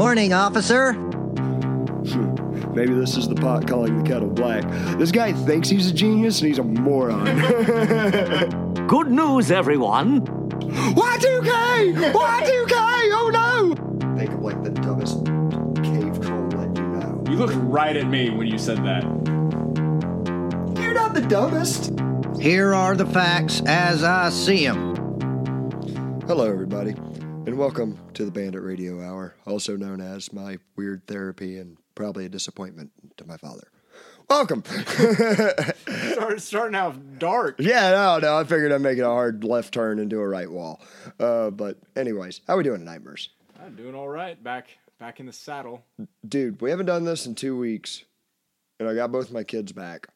Morning, officer. Maybe this is the pot calling the kettle black. This guy thinks he's a genius and he's a moron. Good news, everyone. Y2K! Y2K! Oh no! Think of like the dumbest cave troll that you know. You looked right at me when you said that. You're not the dumbest. Here are the facts as I see them. Hello, everybody, and welcome to the Bandit Radio Hour, also known as my weird therapy and probably a disappointment to my father. Welcome. Start, starting out dark. yeah, no, no, I figured I'd make it a hard left turn into a right wall. Uh, but anyways, how we doing tonight, Merce? I'm doing all right. Back back in the saddle. Dude, we haven't done this in two weeks, and I got both my kids back,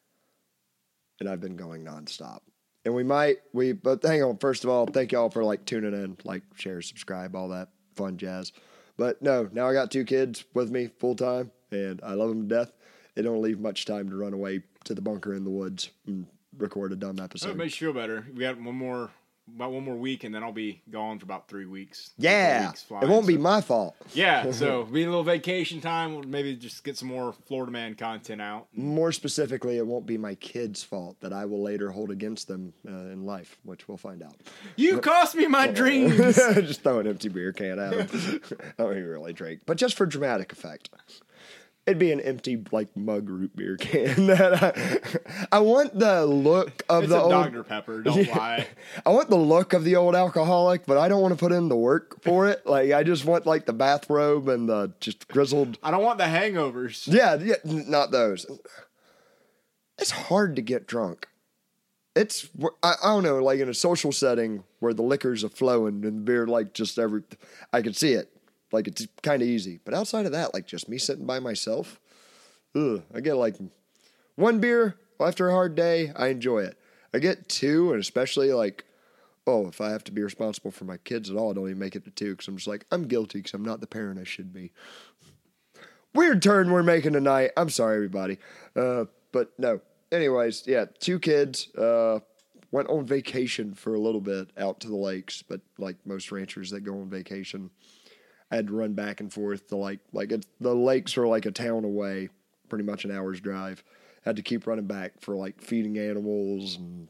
and I've been going nonstop. And we might we, but hang on. First of all, thank y'all for like tuning in, like, share, subscribe, all that fun jazz. But no, now I got two kids with me full time, and I love them to death. They don't leave much time to run away to the bunker in the woods and record a dumb episode it episode. makes you feel better. We got one more about one more week and then I'll be gone for about three weeks. Yeah, weeks it won't be my fault. Yeah, so be a little vacation time. We'll maybe just get some more Florida man content out. More specifically, it won't be my kids' fault that I will later hold against them uh, in life, which we'll find out. You cost me my dreams. just throw an empty beer can at him. I don't even really drink, but just for dramatic effect. It'd be an empty like mug root beer can. that I, I want the look of It's the a old. Dr Pepper. Don't Yeah. lie. I want the look of the old alcoholic, but I don't want to put in the work for it. Like I just want like the bathrobe and the just grizzled. I don't want the hangovers. Yeah, yeah, not those. It's hard to get drunk. It's I, I don't know, like in a social setting where the liquors are flowing and the beer like just every I can see it. Like it's kind of easy. But outside of that, like just me sitting by myself, ugh, I get like one beer after a hard day, I enjoy it. I get two, and especially like, oh, if I have to be responsible for my kids at all, I don't even make it to two because I'm just like, I'm guilty because I'm not the parent I should be. Weird turn we're making tonight. I'm sorry, everybody. Uh, but no. Anyways, yeah, two kids. Uh, went on vacation for a little bit out to the lakes, but like most ranchers that go on vacation, had to run back and forth to like like the lakes are like a town away, pretty much an hour's drive. Had to keep running back for like feeding animals and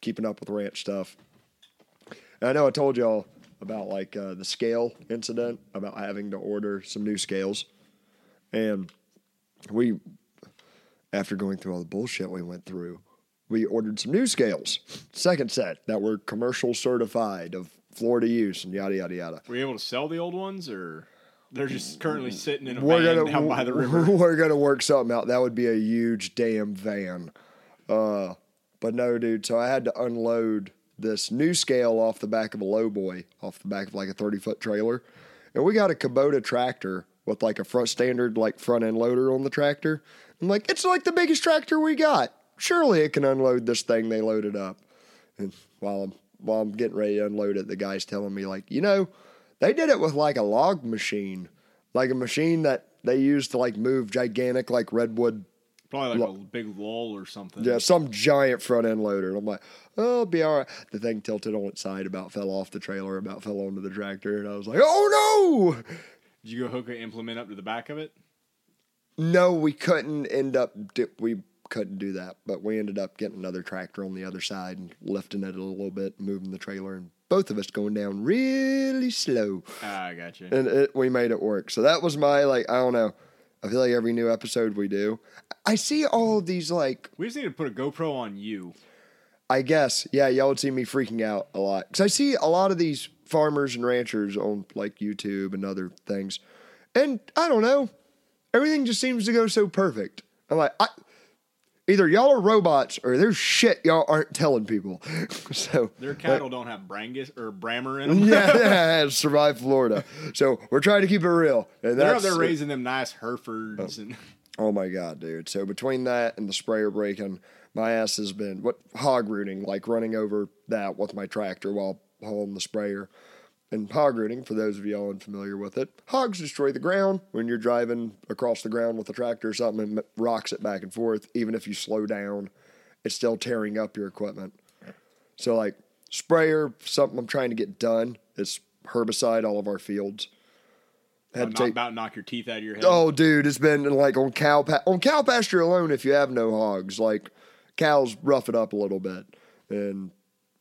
keeping up with ranch stuff. And I know I told y'all about like uh, the scale incident about having to order some new scales, and we, after going through all the bullshit we went through, we ordered some new scales, second set that were commercial certified of Florida use and yada yada yada. Were you able to sell the old ones or they're just currently sitting in a we're van gonna down by the river? we're gonna work something out. That would be a huge damn van. Uh, but no, dude. So I had to unload this new scale off the back of a lowboy, off the back of like a thirty foot trailer, and we got a Kubota tractor with like a front standard like front end loader on the tractor. I'm like, it's like the biggest tractor we got. Surely it can unload this thing they loaded up. And while I'm while I'm getting ready to unload it, the guy's telling me like, you know, they did it with like a log machine, like a machine that they used to like move gigantic like redwood, Probably like a big lull or something. yeah, some giant front end loader. And I'm like, oh, it'll be all right. The thing tilted on its side, about fell off the trailer, about fell onto the tractor, and I was like, oh no. Did you go hook an implement up to the back of it? No, we couldn't end up. We couldn't do that, but we ended up getting another tractor on the other side and lifting it a little bit, moving the trailer, and both of us going down really slow, Ah, I got you. and it, we made it work. So that was my like. I don't know. I feel like every new episode we do, I see all of these like. We just need to put a GoPro on you. I guess yeah, y'all would see me freaking out a lot because I see a lot of these farmers and ranchers on like YouTube and other things, and I don't know, everything just seems to go so perfect. I'm like, I, either y'all are robots or there's shit y'all aren't telling people. so Their cattle don't have Brangus or Brahma in them. yeah, yeah, survive Florida. So we're trying to keep it real, and They're there raising them nice Herefords oh. and Oh my god, dude! So between that and the sprayer breaking, my ass has been what hog rooting, like running over that with my tractor while hauling the sprayer. And hog rooting, for those of y'all unfamiliar with it, hogs destroy the ground when you're driving across the ground with a tractor or something and rocks it back and forth. Even if you slow down, it's still tearing up your equipment. So like sprayer, something I'm trying to get done is herbicide all of our fields. Had About, to take- about knock your teeth out of your head. Oh, dude, it's been like on cow pa- on cow pasture alone. If you have no hogs, like cows rough it up a little bit, and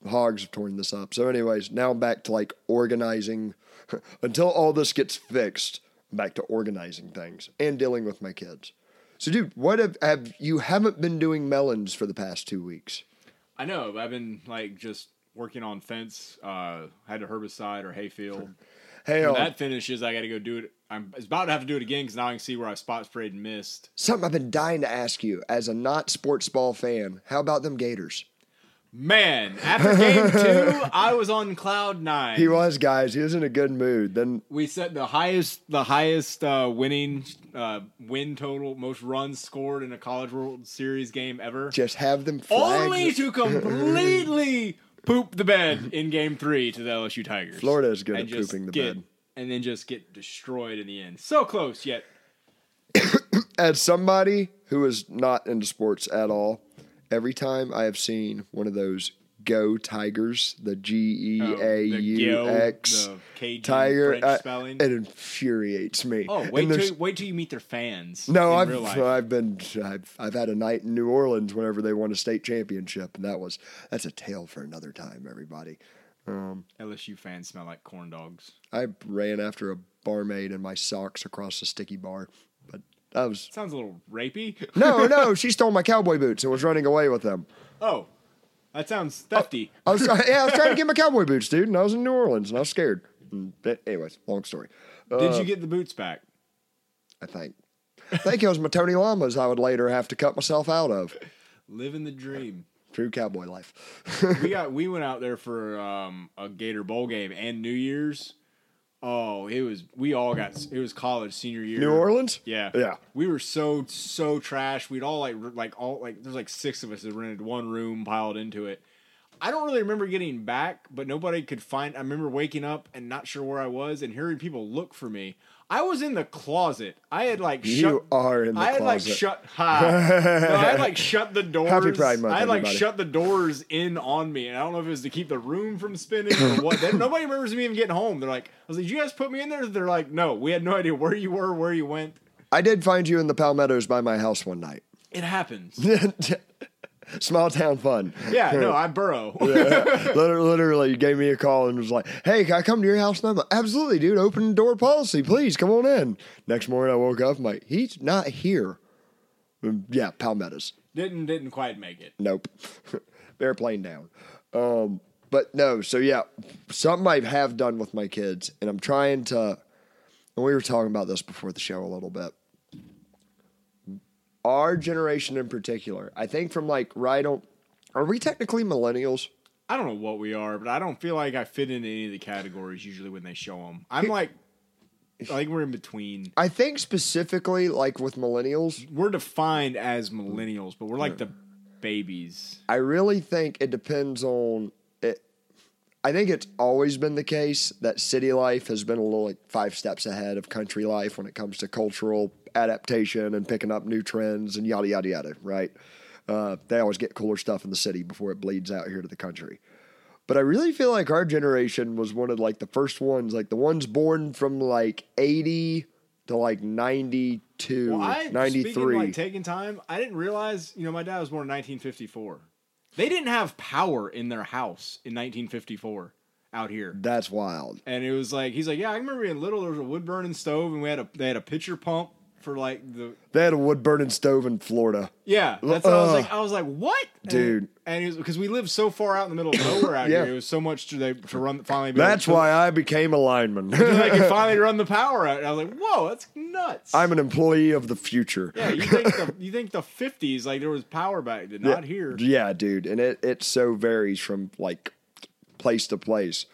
hogs have torn this up. So, anyways, now I'm back to like organizing. Until all this gets fixed, I'm back to organizing things and dealing with my kids. So, dude, what have, have you haven't been doing melons for the past two weeks? I know. I've been like just working on fence. Uh, had a herbicide or hayfield. Hey, When uh, that finishes, I got to go do it. I'm about to have to do it again because now I can see where I spot sprayed and missed. something I've been dying to ask you as a not sports ball fan. How about them Gators? Man, after game two, I was on cloud nine. He was, guys. He was in a good mood. Then we set the highest the highest uh, winning uh, win total, most runs scored in a college World Series game ever. just have them flags. Only to completely poop the bed in game three to the LSU Tigers. Florida is good at pooping the get- bed. And then just get destroyed in the end. So close, yet as somebody who is not into sports at all, every time I have seen one of those Go Tigers, the G E A U X Oh, Tiger, uh, spelling. it infuriates me. oh, wait till wait till you meet their fans. no, in I've real life. I've been I've I've had a night in New Orleans whenever they won a state championship, and that was that's a tale for another time. Everybody, um, LSU fans smell like corn dogs. I ran after a barmaid in my socks across the sticky bar, that was Sounds a little rapey. no, no. She stole my cowboy boots and was running away with them. oh, that sounds thefty. I was yeah, I was trying to get my cowboy boots, dude, and I was in New Orleans and I was scared. That- anyways, long story. Uh, Did you get the boots back? I think. I think it was my Tony Lamas I would later have to cut myself out of. Living the dream. True cowboy life. we got we went out there for um, a Gator Bowl game and New Year's. Oh, it was we all got it was college senior year. New Orleans? Yeah, Yeah. We were so so trash. We'd all like like all like there's like six of us that rented one room piled into it. I don't really remember getting back, but nobody could find. I remember waking up and not sure where I was and hearing people look for me. I was in the closet. I had like You shut, are in the I had like shut. Ha. no, I had like shut the doors. Happy Pride Month, I had like everybody. shut the doors in on me, and I don't know if it was to keep the room from spinning or what. Then nobody remembers me even getting home. They're like, I was like, you guys put me in there?" They're like, "No, we had no idea where you were, where you went." I did find you in the Palmettos by my house one night. It happens. Small town fun. Yeah, no, I burrow. literally, literally, you gave me a call and was like, "Hey, can I come to your house?" And I'm like, "Absolutely, dude. Open door policy, please. Come on in." Next morning, I woke up. I'm like, "He's not here." Mm, Yeah, Palmettos. didn't didn't quite make it. Nope. Airplane down. Um, but no, so yeah, something I have done with my kids, and I'm trying to. And we were talking about this before the show a little bit. Our generation in particular, I think from like right on. Are we technically millennials? I don't know what we are, but I don't feel like I fit into any of the categories usually when they show them. I'm like, I think we're in between. I think specifically like with millennials, We're defined as millennials, but we're like the babies. I really think it depends on it. I think it's always been the case that city life has been a little like five steps ahead of country life when it comes to cultural adaptation and picking up new trends and yada yada yada. Right? Uh, they always get cooler stuff in the city before it bleeds out here to the country. But I really feel like our generation was one of like the first ones, like the ones born from like eighty to like 92, Well, I, 93. Speaking of like taking time, I didn't realize, you know, my dad was born in 1954. They didn't have power in their house in 1954 out here. That's wild. And it was like, he's like, yeah, I remember being little, there was a wood burning stove and we had a, they had a pitcher pump for like the, They had a wood burning stove in Florida. yeah, that's what I was like. I was like, what? And- Dude. And it was because we lived so far out in the middle of nowhere out Yeah. here. It was so much to, they, to run, finally. be That's why I became a lineman. They could finally run the power out. And I was like, whoa, that's nuts. I'm an employee of the future. yeah, you think the you think the fifties like there was power back then, not here. Yeah, dude, and it it so varies from like place to place.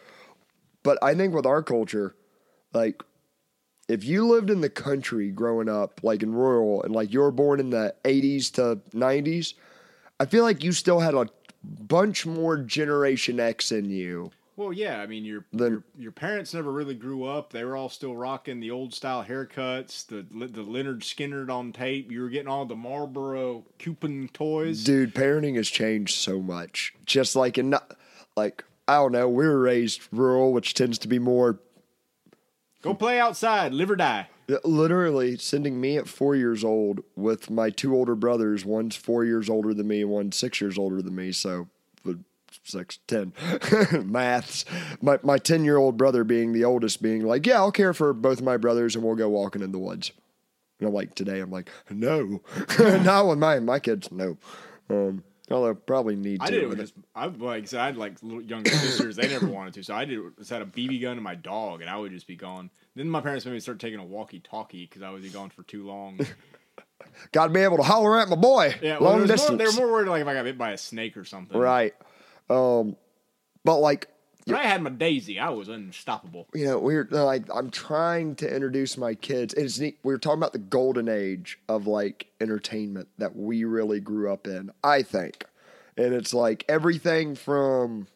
But I think with our culture, like if you lived in the country growing up, like in rural, and like you were born in the 80s to 90s, I feel like you still had a bunch more Generation X in you. Well, yeah, I mean your, Then- your your parents never really grew up. They were all still rocking the old style haircuts, the the Lynyrd Skynyrd on tape. You were getting all the Marlboro coupon toys. Dude, parenting has changed so much. Just like in like I don't know, we were raised rural, which tends to be more Go play outside, live or die. literally sending me at four years old with my two older brothers. One's four years older than me, one's six years older than me. So, six, ten, maths. My my ten year old brother being the oldest, being like, "Yeah, I'll care for both of my brothers, and we'll go walking in the woods." And I'm like, today, I'm like, no, not with my my kids, no. Um, although probably need to. I did it with this. I like I said, I had like little younger sisters. They never wanted to, so I did. Just had a BB gun and my dog, and I would just be gone. Then my parents made me start taking a walkie-talkie because I was gone for too long. Got to be able to holler at my boy. Yeah, well, long distance. more, they were more worried like if I got bit by a snake or something. right. Um, but like When I had my Daisy, I was unstoppable. you know, we're like, I'm trying to introduce my kids. It's neat. We were talking about the golden age of like entertainment that we really grew up in, I think. And it's like everything from,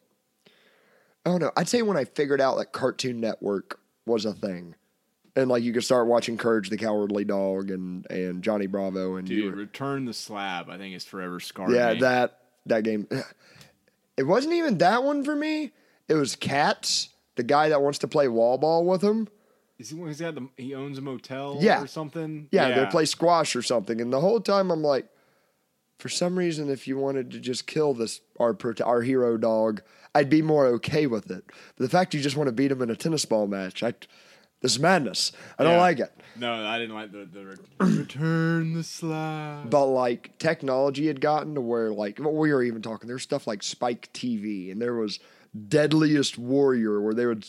I don't know, I'd say when I figured out that Cartoon Network was a thing. And like you could start watching Courage the Cowardly Dog and, and Johnny Bravo and Dude, were- Return the Slab, I think is forever scarred yeah, me. that that game. It wasn't even that one for me. It was Katz, the guy that wants to play wall ball with him. Is he one who's got the he owns a motel Yeah. or something? Yeah, they play squash or something. And the whole time I'm like, for some reason, if you wanted to just kill this our our hero dog, I'd be more okay with it. But the fact you just want to beat him in a tennis ball match, I, this is madness. I don't like it. No, I didn't like the, the re- Return the Slab. But like technology had gotten to where like well, we were even talking. There's stuff like Spike TV, and there was Deadliest Warrior, where they would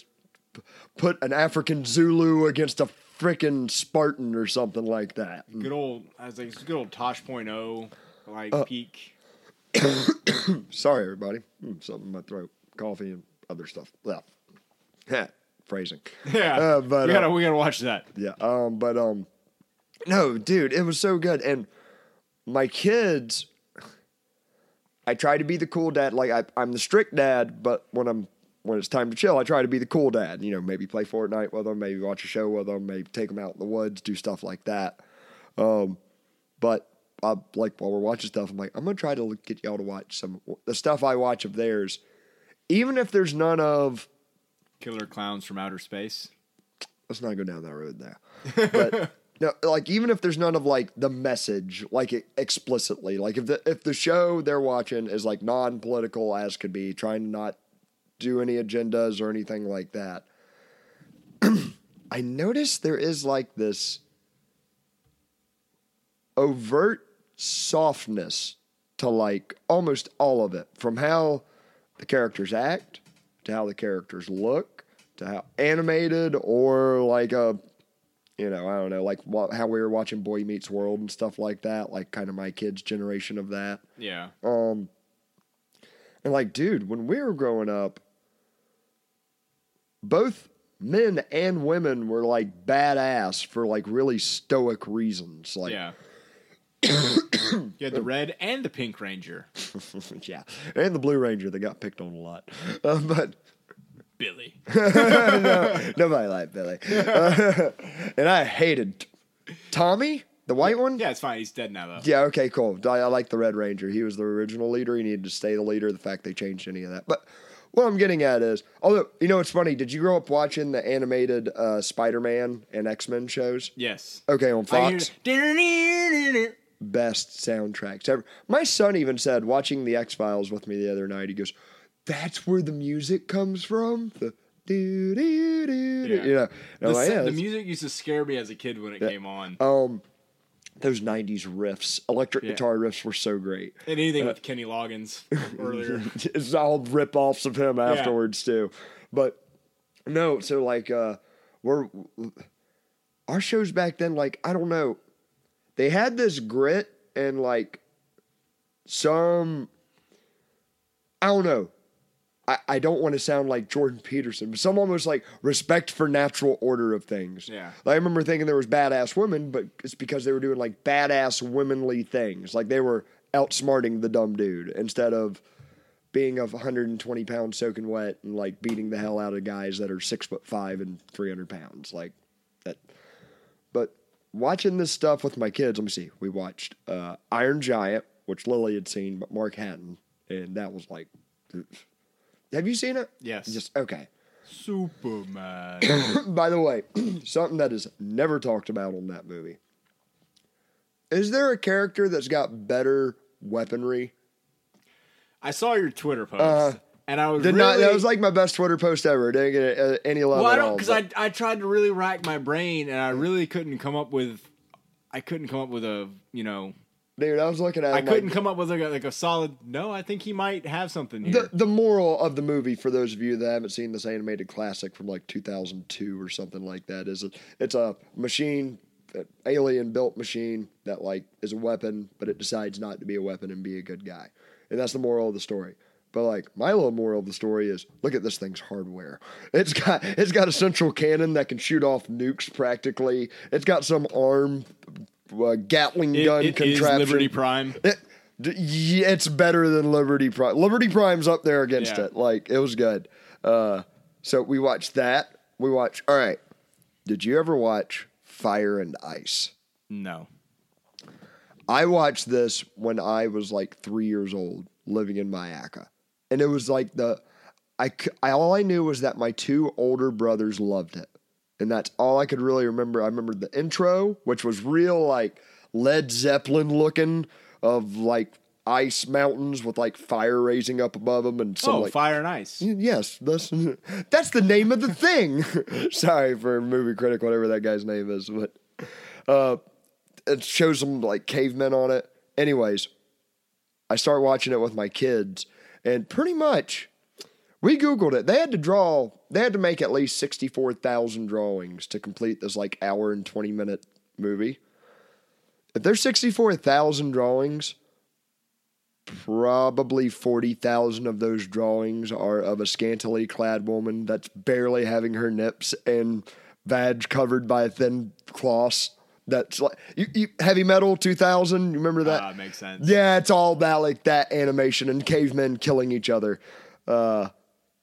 put an African Zulu against a freaking Spartan or something like that. Good old, I was like, it's good old Tosh.0, like Uh, peak. Sorry, everybody. Hmm, Something in my throat, coffee and other stuff. Yeah, phrasing. Yeah, uh, but, we gotta uh, we gotta watch that. Yeah. Um. But um. No, dude, it was so good, and my kids. I try to be the cool dad. Like I, I'm the strict dad, but when I'm when it's time to chill, I try to be the cool dad. You know, maybe play Fortnite with them, maybe watch a show with them, maybe take them out in the woods, do stuff like that. Um, but I, like while we're watching stuff, I'm like, I'm gonna try to get y'all to watch some the stuff I watch of theirs, even if there's none of Killer Clowns from Outer Space. let's not go down that road there. But no, like even if there's none of like the message, like explicitly, like if the if the show they're watching is like non-political as could be, trying to not do any agendas or anything like that. I noticed there is like this overt softness to like almost all of it, from how the characters act to how the characters look to how animated or like a you know i don't know like how we were watching boy meets world and stuff like that like kind of my kids generation of that. Yeah, um and like dude when we were growing up both men and women were like badass for like really stoic reasons like yeah. you had the red and the pink ranger, yeah and the blue ranger that got picked on a lot. Uh, but Billy. nobody liked billy and i hated tommy the white one Yeah, it's fine. He's dead now though. Yeah, okay, cool. I, I like the Red Ranger. He was the original leader. He needed to stay the leader. The fact they changed any of that. But what I'm getting at is, although, you know, it's funny. Did you grow up watching the animated uh, Spider Man and X Men shows? Yes. Okay, on Fox. Best soundtracks ever. My son even said, watching the X Files with me the other night, he goes, That's where the music comes from? The doo doo doo. Yeah. You know, The, like, yeah, the music used to scare me as a kid when it came on. um, those 90s riffs, electric Yeah. guitar riffs were so great. and anything with Kenny Loggins earlier. it's all rip offs of him afterwards too. But no, so like uh we're our shows back then, like, I don't know. They had this grit and like some I don't know. I, I don't want to sound like Jordan Peterson, but some almost like respect for natural order of things. Yeah. Like, I remember thinking there was badass women, but it's because they were doing like badass womanly things. Like they were outsmarting the dumb dude instead of being of 120 pounds soaking wet and like beating the hell out of guys that are six foot five and 300 pounds. Like that. But watching this stuff with my kids, let me see. We watched uh, Iron Giant, which Lily had seen, but Mark hadn't, and that was like, have you seen it? Yes. Just okay. Superman. By the way, something that is never talked about on that movie. Is there a character that's got better weaponry? I saw your Twitter post, Uh, and I was really, not. That was like my best Twitter post ever. Didn't get any love well, I don't because I I tried to really rack my brain, and I really couldn't come up with. I couldn't come up with a you know. Dude, I was looking at. I couldn't like, come up with like a, like a solid. No, I think he might have something here. the the moral of the movie for those of you that haven't seen this animated classic from like 2002 or something like that is it, it's a machine alien built machine that like is a weapon but it decides not to be a weapon and be a good guy and that's the moral of the story but like my little moral of the story is look at this thing's hardware it's got it's got a central cannon that can shoot off nukes practically it's got some arm uh, gatling It- gun it is contraption Liberty Prime. it, it's better than Liberty Prime. Liberty Prime's up there against Yeah. it. Like it was good. Uh, so we watched that. We watched. All right. Did you ever watch Fire and Ice? No. I watched this when I was like three years old, living in Mayaca, and it was like the. I. all I knew was that my two older brothers loved it, and that's all I could really remember. I remember the intro, which was real like Led Zeppelin looking, of like ice mountains with like fire raising up above them, and some oh, like Fire and Ice. Yes, that's that's the name of the thing. Sorry for movie critic, whatever that guy's name is, but uh, it shows them like cavemen on it. Anyways, I start watching it with my kids, and pretty much we googled it. They had to draw. They had to make at least sixty four thousand drawings to complete this like hour and twenty minute movie. If there's sixty four thousand drawings, probably 40,000 of those drawings are of a scantily clad woman that's barely having her nips and vag covered by a thin cloth. That's like you, you, heavy metal 2000. You remember that? Ah, makes sense. Yeah, it's all about like that animation and cavemen killing each other. Uh,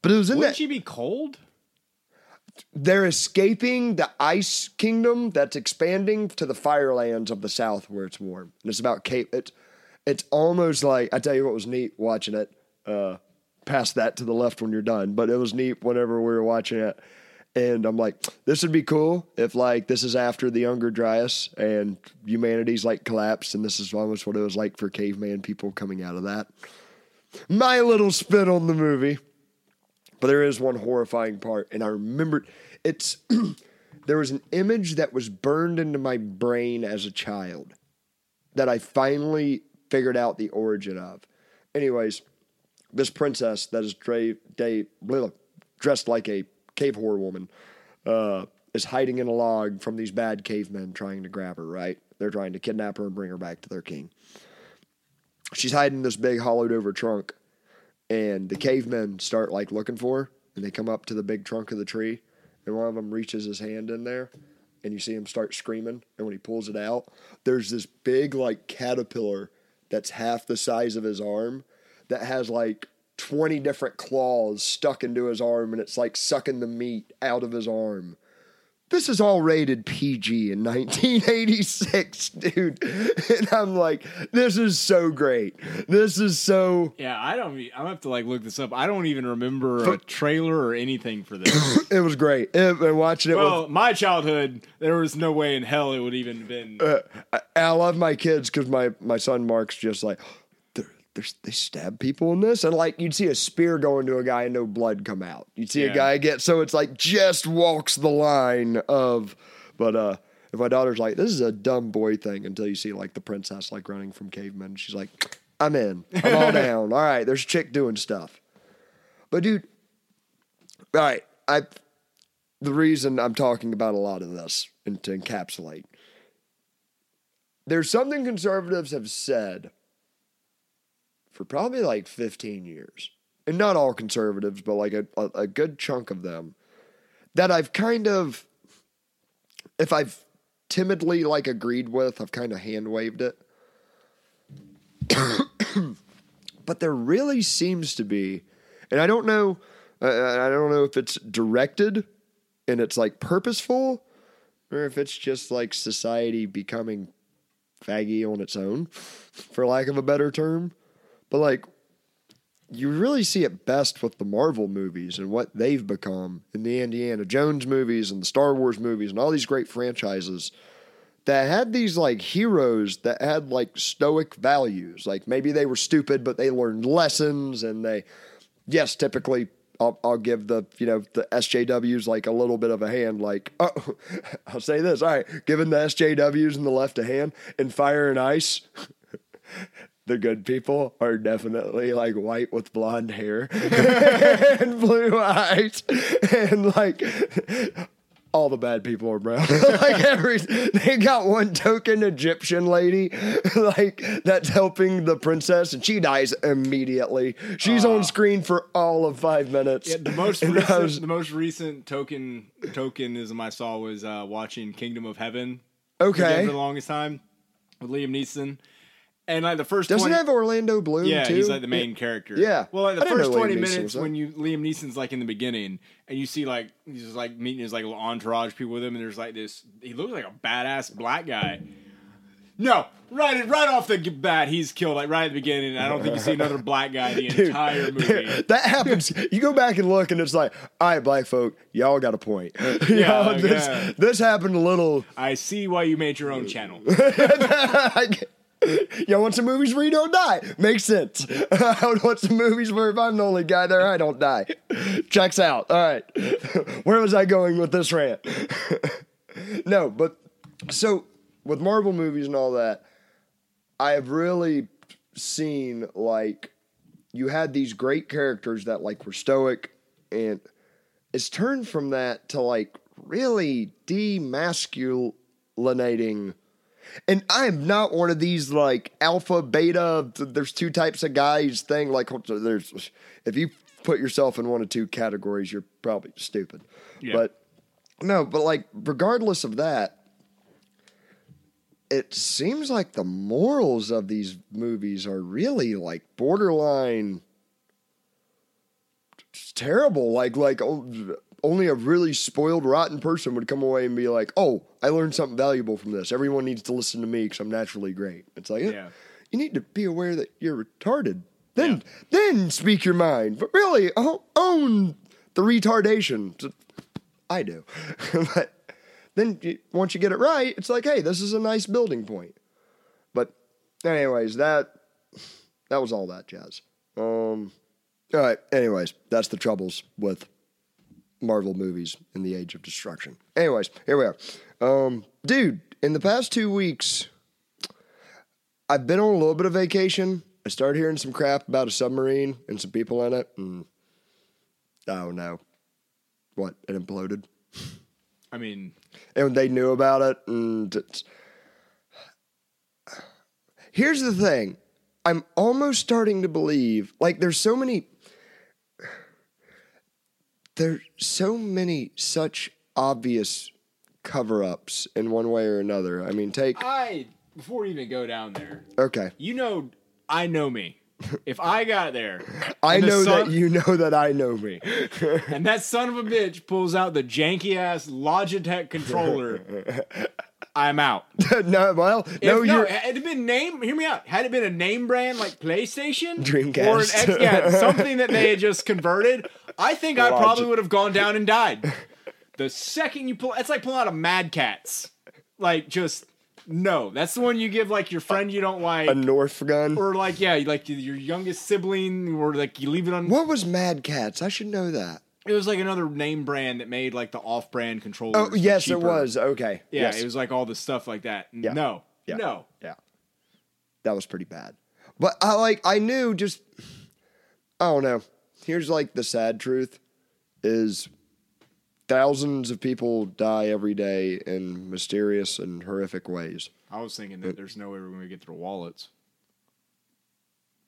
but it was in Wouldn't that she be cold? they're escaping the ice kingdom that's expanding to the firelands of the south where it's warm. And it's about Cape. It's it's almost like I tell you what was neat watching it. Uh, pass that to the left when you're done. But it was neat whenever we were watching it. And I'm like, this would be cool if like this is after the Younger Dryas and humanity's like collapsed, and this is almost what it was like for caveman people coming out of that. My little spin on the movie. But there is one horrifying part, and I remember it's there was an image that was burned into my brain as a child that I finally figured out the origin of. Anyways, this princess that is dra- dressed like a cave horror woman uh, is hiding in a log from these bad cavemen trying to grab her, right? They're trying to kidnap her and bring her back to their king. She's hiding in this big hollowed over trunk and the cavemen start like looking for her and they come up to the big trunk of the tree and one of them reaches his hand in there and you see him start screaming and when he pulls it out there's this big like caterpillar that's half the size of his arm that has like 20 different claws stuck into his arm and it's like sucking the meat out of his arm this is all rated PG in 1986, dude. And I'm like, this is so great. This is so. Yeah, I don't. I'm gonna have to like look this up. I don't even remember a trailer or anything for this. It was great. And and watching it well, my childhood, there was no way in hell it would even been. with. I, I love my kids because my, my son Mark's just like, "They're- they're- they stab people in this. And like, you'd see a spear go into a guy and no blood come out. You'd see Yeah. a guy get. So it's like, just walks the line of. But, uh, if my daughter's like, this is a dumb boy thing until you see like the princess like running from cavemen. She's like, I'm in. I'm all down. All right, there's a chick doing stuff. But dude, all right, I the reason I'm talking about a lot of this and to encapsulate. There's something conservatives have said for probably like 15 years. And not all conservatives, but like a, a, a good chunk of them that I've kind of if I've timidly like agreed with, I've kind of hand waved it. but there really seems to be, and I don't know, I don't know if it's directed and it's like purposeful, or if it's just like society becoming faggy on its own, for lack of a better term. But like, you really see it best with the Marvel movies and what they've become in the Indiana Jones movies and the Star Wars movies and all these great franchises that had these like heroes that had like stoic values. Like maybe they were stupid, but they learned lessons and they, yes, typically I'll, I'll give the you know the SJWs like a little bit of a hand. Like oh, I'll say this. All right, giving the SJWs in the left a hand in Fire and Ice. The good people are definitely like white with blonde hair and blue eyes and like all the bad people are brown. like every they got one token Egyptian lady like that's helping the princess and she dies immediately. She's on screen for all of 5 minutes. Yeah, the most And recent, was- the most recent token tokenism I saw was uh, watching Kingdom of Heaven. Okay. for the longest time with Liam Neeson, and like the first Doesn't 20, it have Orlando Bloom yeah, too? he's like the main character. Yeah. Well, like the didn't first twenty minutes when you Liam Neeson's like in the beginning, and you see like he's just like meeting his like little entourage people with him, and there's like this. He looks like a badass black guy. No, right, right off the bat, he's killed like right at the beginning. I don't think you see another black guy the entire movie. that happens. You go back and look, and it's like, all right, black folk, y'all got a point. Yeah, know, this, yeah. this happened a little. I see why you made your own channel. Y'all want some movies where you don't die? Makes sense. I would want some movies where if I'm the only guy there, I don't die. Checks out. All right. Where was I going with this rant? no, but so with Marvel movies and all that, I have really seen like you had these great characters that like were stoic and it's turned from that to like really demasculinating and I'm not one of these like alpha beta. There's two types of guys thing. Like there's if you put yourself in one of two categories, you're probably stupid. Yeah. But no, but like regardless of that, it seems like the morals of these movies are really like borderline it's terrible. Like like oh, only a really spoiled, rotten person would come away and be like, "Oh, I learned something valuable from this. Everyone needs to listen to me because I'm naturally great." It's like, Yeah. you need to be aware that you're retarded. Then then speak your mind. But really, own the retardation. I do. but then once you get it right, it's like, hey, this is a nice building point. But anyways, that that was all that jazz. Um all right, anyways, that's the troubles with Marvel movies in the age of destruction. Anyways, here we are. Um dude, in the past 2 weeks I've been on a little bit of vacation. I started hearing some crap about a submarine and some people in it and oh no. What? It imploded I mean, and they knew about it. And here's the thing: I'm almost starting to believe. Like, there's so many. There's so many such obvious cover-ups in one way or another. I mean, take I before we even go down there, okay. you know, I know me. If I got there, I know son- that you know that I know me. and that son of a bitch pulls out the janky ass Logitech controller, I'm out. no, well, If, no, no, you're. had it been name, hear me out. Had it been a name brand like PlayStation Dreamcast. or an X, yeah, something that they had just converted, I think I probably would have gone down and died. The second you pull, it's like pulling out a Mad Catz. Like just no, that's the one you give like your friend you don't like, A North gun. or like yeah, like your youngest sibling, or like you leave it on. What was Mad Catz? I should know that. It was like another name brand that made like the off-brand controllers. Oh, yes, cheaper. it was. Okay. Yeah, yes. it was like all the stuff like that. Yeah. No, Yeah. no. Yeah. That was pretty bad. But I like I knew just I don't know. Here's like the sad truth is thousands of people die every day in mysterious and horrific ways. I was thinking that there's no way we're going to get their wallets.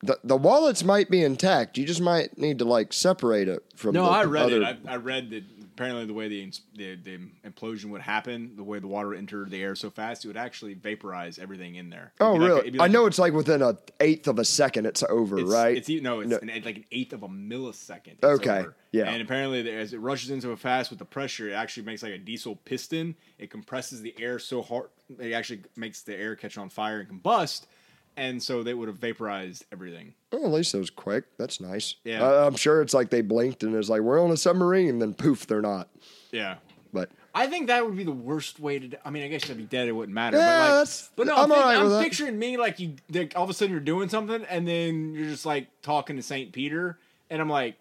The the wallets might be intact. You just might need to like separate it from No, the I read other, it. I, I read that apparently the way the, the the implosion would happen, the way the water entered the air so fast, it would actually vaporize everything in there. Oh It'd like a- really? it'd be I know it's like within a eighth of a second it's over, It's, right? It's no, it's No. An, like an eighth of a millisecond. It's Okay, over. yeah. And apparently, as it rushes in so fast with the pressure, it actually makes like a diesel piston. It compresses the air so hard, it actually makes the air catch on fire and combust. And so they would have vaporized everything. Oh, at least it was quick. That's nice. Yeah. I, I'm sure it's like they blinked and it's like we're on a submarine, and then poof, they're not. Yeah. But I think that would be the worst way to. I mean, I guess I'd be dead. It wouldn't matter. Yeah, but like, that's- but no, I'm I'm, think- I'm that. picturing me like you. Like, all of a sudden, you're doing something, and then you're just like talking to Saint Peter, and I'm like,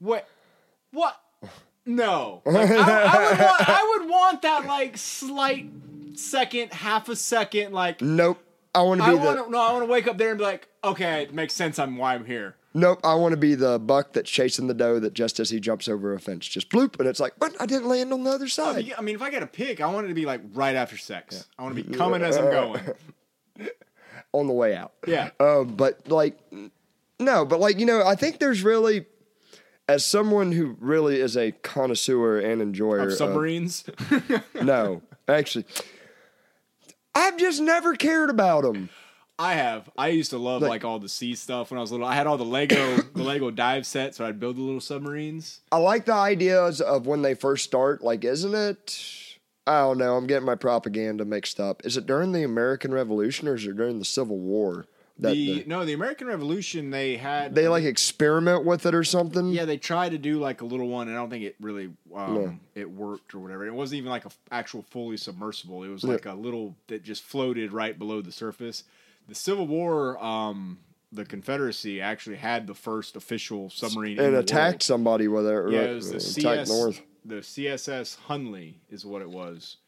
what? What? No. Like, I, I would want. I would want that like slight second, half a second, like. nope. I want to I be want the to no. I want to wake up there and be like, okay, it makes sense. I'm why I'm here. nope. I want to be the buck that's chasing the doe that just as he jumps over a fence, just bloop, and it's like, but I didn't land on the other side. you- I mean, if I got a pick, I want it to be like right after sex. I want to be coming as I'm going. on the way out. Yeah. Um, but like, no, but like you know, I think there's really, as someone who really is a connoisseur and enjoyer Of of submarines. no, actually, I've just never cared about them. I have. I used to love Like- like, all the sea stuff when I was little. I had all the Lego the Lego dive set, so I'd build the little submarines. I like the ideas of when they first start. Like, isn't it? I don't know. I'm getting my propaganda mixed up. Is it during the American Revolution or is it during the Civil War? That the, the- no, the American Revolution they had they like experiment with it or something. yeah they tried to do like a little one, and I don't think it really um, it worked or whatever. It wasn't even like a f- actual fully submersible. It was like a little that just floated right below the surface. The Civil War, um, the Confederacy actually had the first official submarine in and attacked somebody with it. Yeah, it was the CS, north. the CSS Hunley is what it was,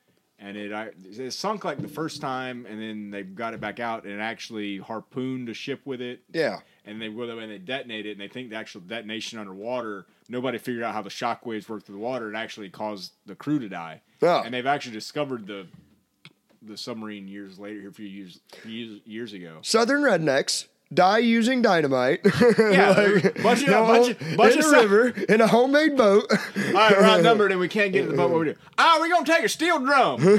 and it I, it sunk like the first time, and then they got it back out, and it actually harpooned a ship with it, Yeah. and they when they detonated, it, and they think the actual detonation underwater, nobody figured out how the shock waves work through the water, and actually caused the crew to die, Yeah. and they've actually discovered the the submarine years later, here a few years years, years ago. Southern rednecks die using dynamite. Yeah, bunch of- know, bunch of- bunch in of a sou- river in a homemade boat. All right, we're outnumbered, and we can't get to the boat. What we do? Ah, we're gonna take a steel drum.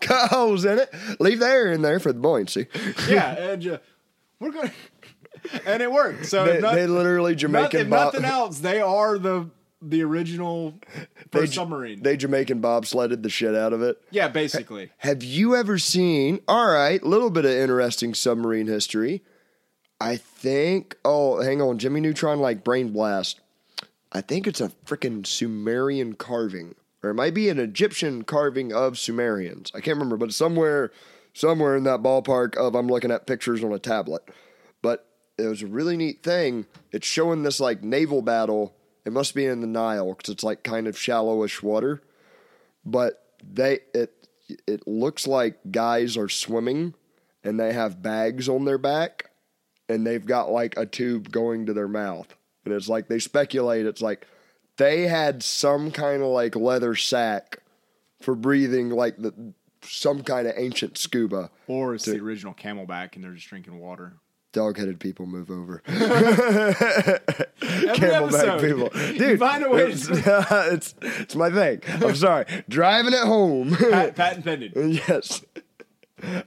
Cut holes in it. Leave the air in there for the buoyancy. yeah, and uh, we're gonna, and it worked. So They, not- they literally not- Jamaican if bob. nothing else, they are the the original they, first J- submarine. they Jamaican bobsledded the shit out of it. yeah, basically. Have you ever seen? All right, a little bit of interesting submarine history. I think. Oh, hang on, Jimmy Neutron like brain blast. I think it's a freaking Sumerian carving, or it might be an Egyptian carving of Sumerians. I can't remember, but somewhere, somewhere in that ballpark of I'm looking at pictures on a tablet. But it was a really neat thing. It's showing this like naval battle. It must be in the Nile because it's like kind of shallowish water but they it it looks like guys are swimming and they have bags on their back and they've got like a tube going to their mouth and it's like they speculate it's like they had some kind of like leather sack for breathing like the some kind of ancient scuba Or it's the original CamelBak, and they're just drinking water. Dog-headed people move over camelback people dude find a way it's, it's it's my thing i'm sorry driving it home pat, patent pending. yes.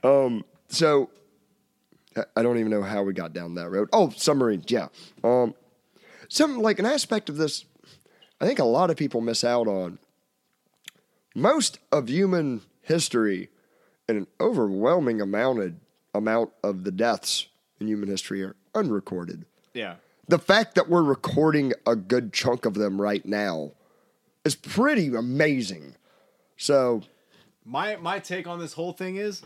Um. So I- don't even know how we got down that road. Oh, submarines. Yeah. Um. Some like an aspect of this. I think a lot of people miss out on. Most of human history, and an overwhelming amount of, amount of the deaths in human history are unrecorded. Yeah. The fact that we're recording a good chunk of them right now is pretty amazing. So My my take on this whole thing is,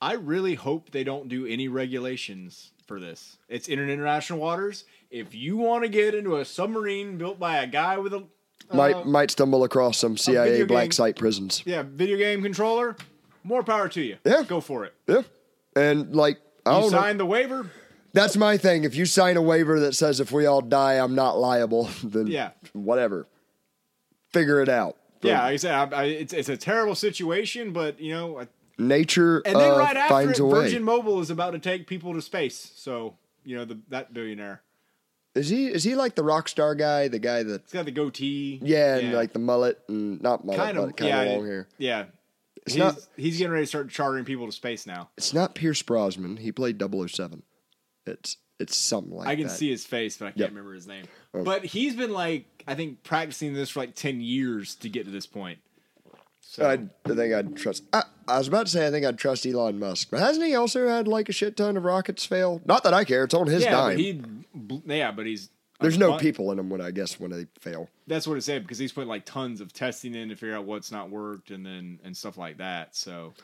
I really hope they don't do any regulations for this. It's in international waters. If you want to get into a submarine built by a guy with a uh, might might stumble across some CIA black game. site prisons. yeah video game controller, more power to you. Yeah. go for it. Yeah, and like You know. signed the waiver. That's my thing. If you sign a waiver that says if we all die, I'm not liable, then Yeah. whatever. Figure it out. But Yeah, like I said, I, I, it's it's a terrible situation, but you know, I- nature and then uh, right after finds it, a way. Virgin Mobile is about to take people to space. So you know, the, that billionaire, Is he is he like the rock star guy, the guy that he's got the goatee. yeah, and like the mullet and not mullet, kind of but kind yeah, of long hair. Yeah, It's he's, not- he's getting ready to start chartering people to space now. It's not Pierce Brosnan. He played 007. It's it's something like that. I can that. see his face, but I can't Yep. remember his name. Oh. But he's been like, I think, practicing this for like ten years to get to this point. So I, I think I'd trust. I, I was about to say I think I'd trust Elon Musk, but hasn't he also had like a shit ton of rockets fail? Not that I care. It's on his yeah, dime. but he, yeah, but he's There's no people in them when I guess when they fail. That's what it said because he's put like tons of testing in to figure out what's not worked and then and stuff like that. So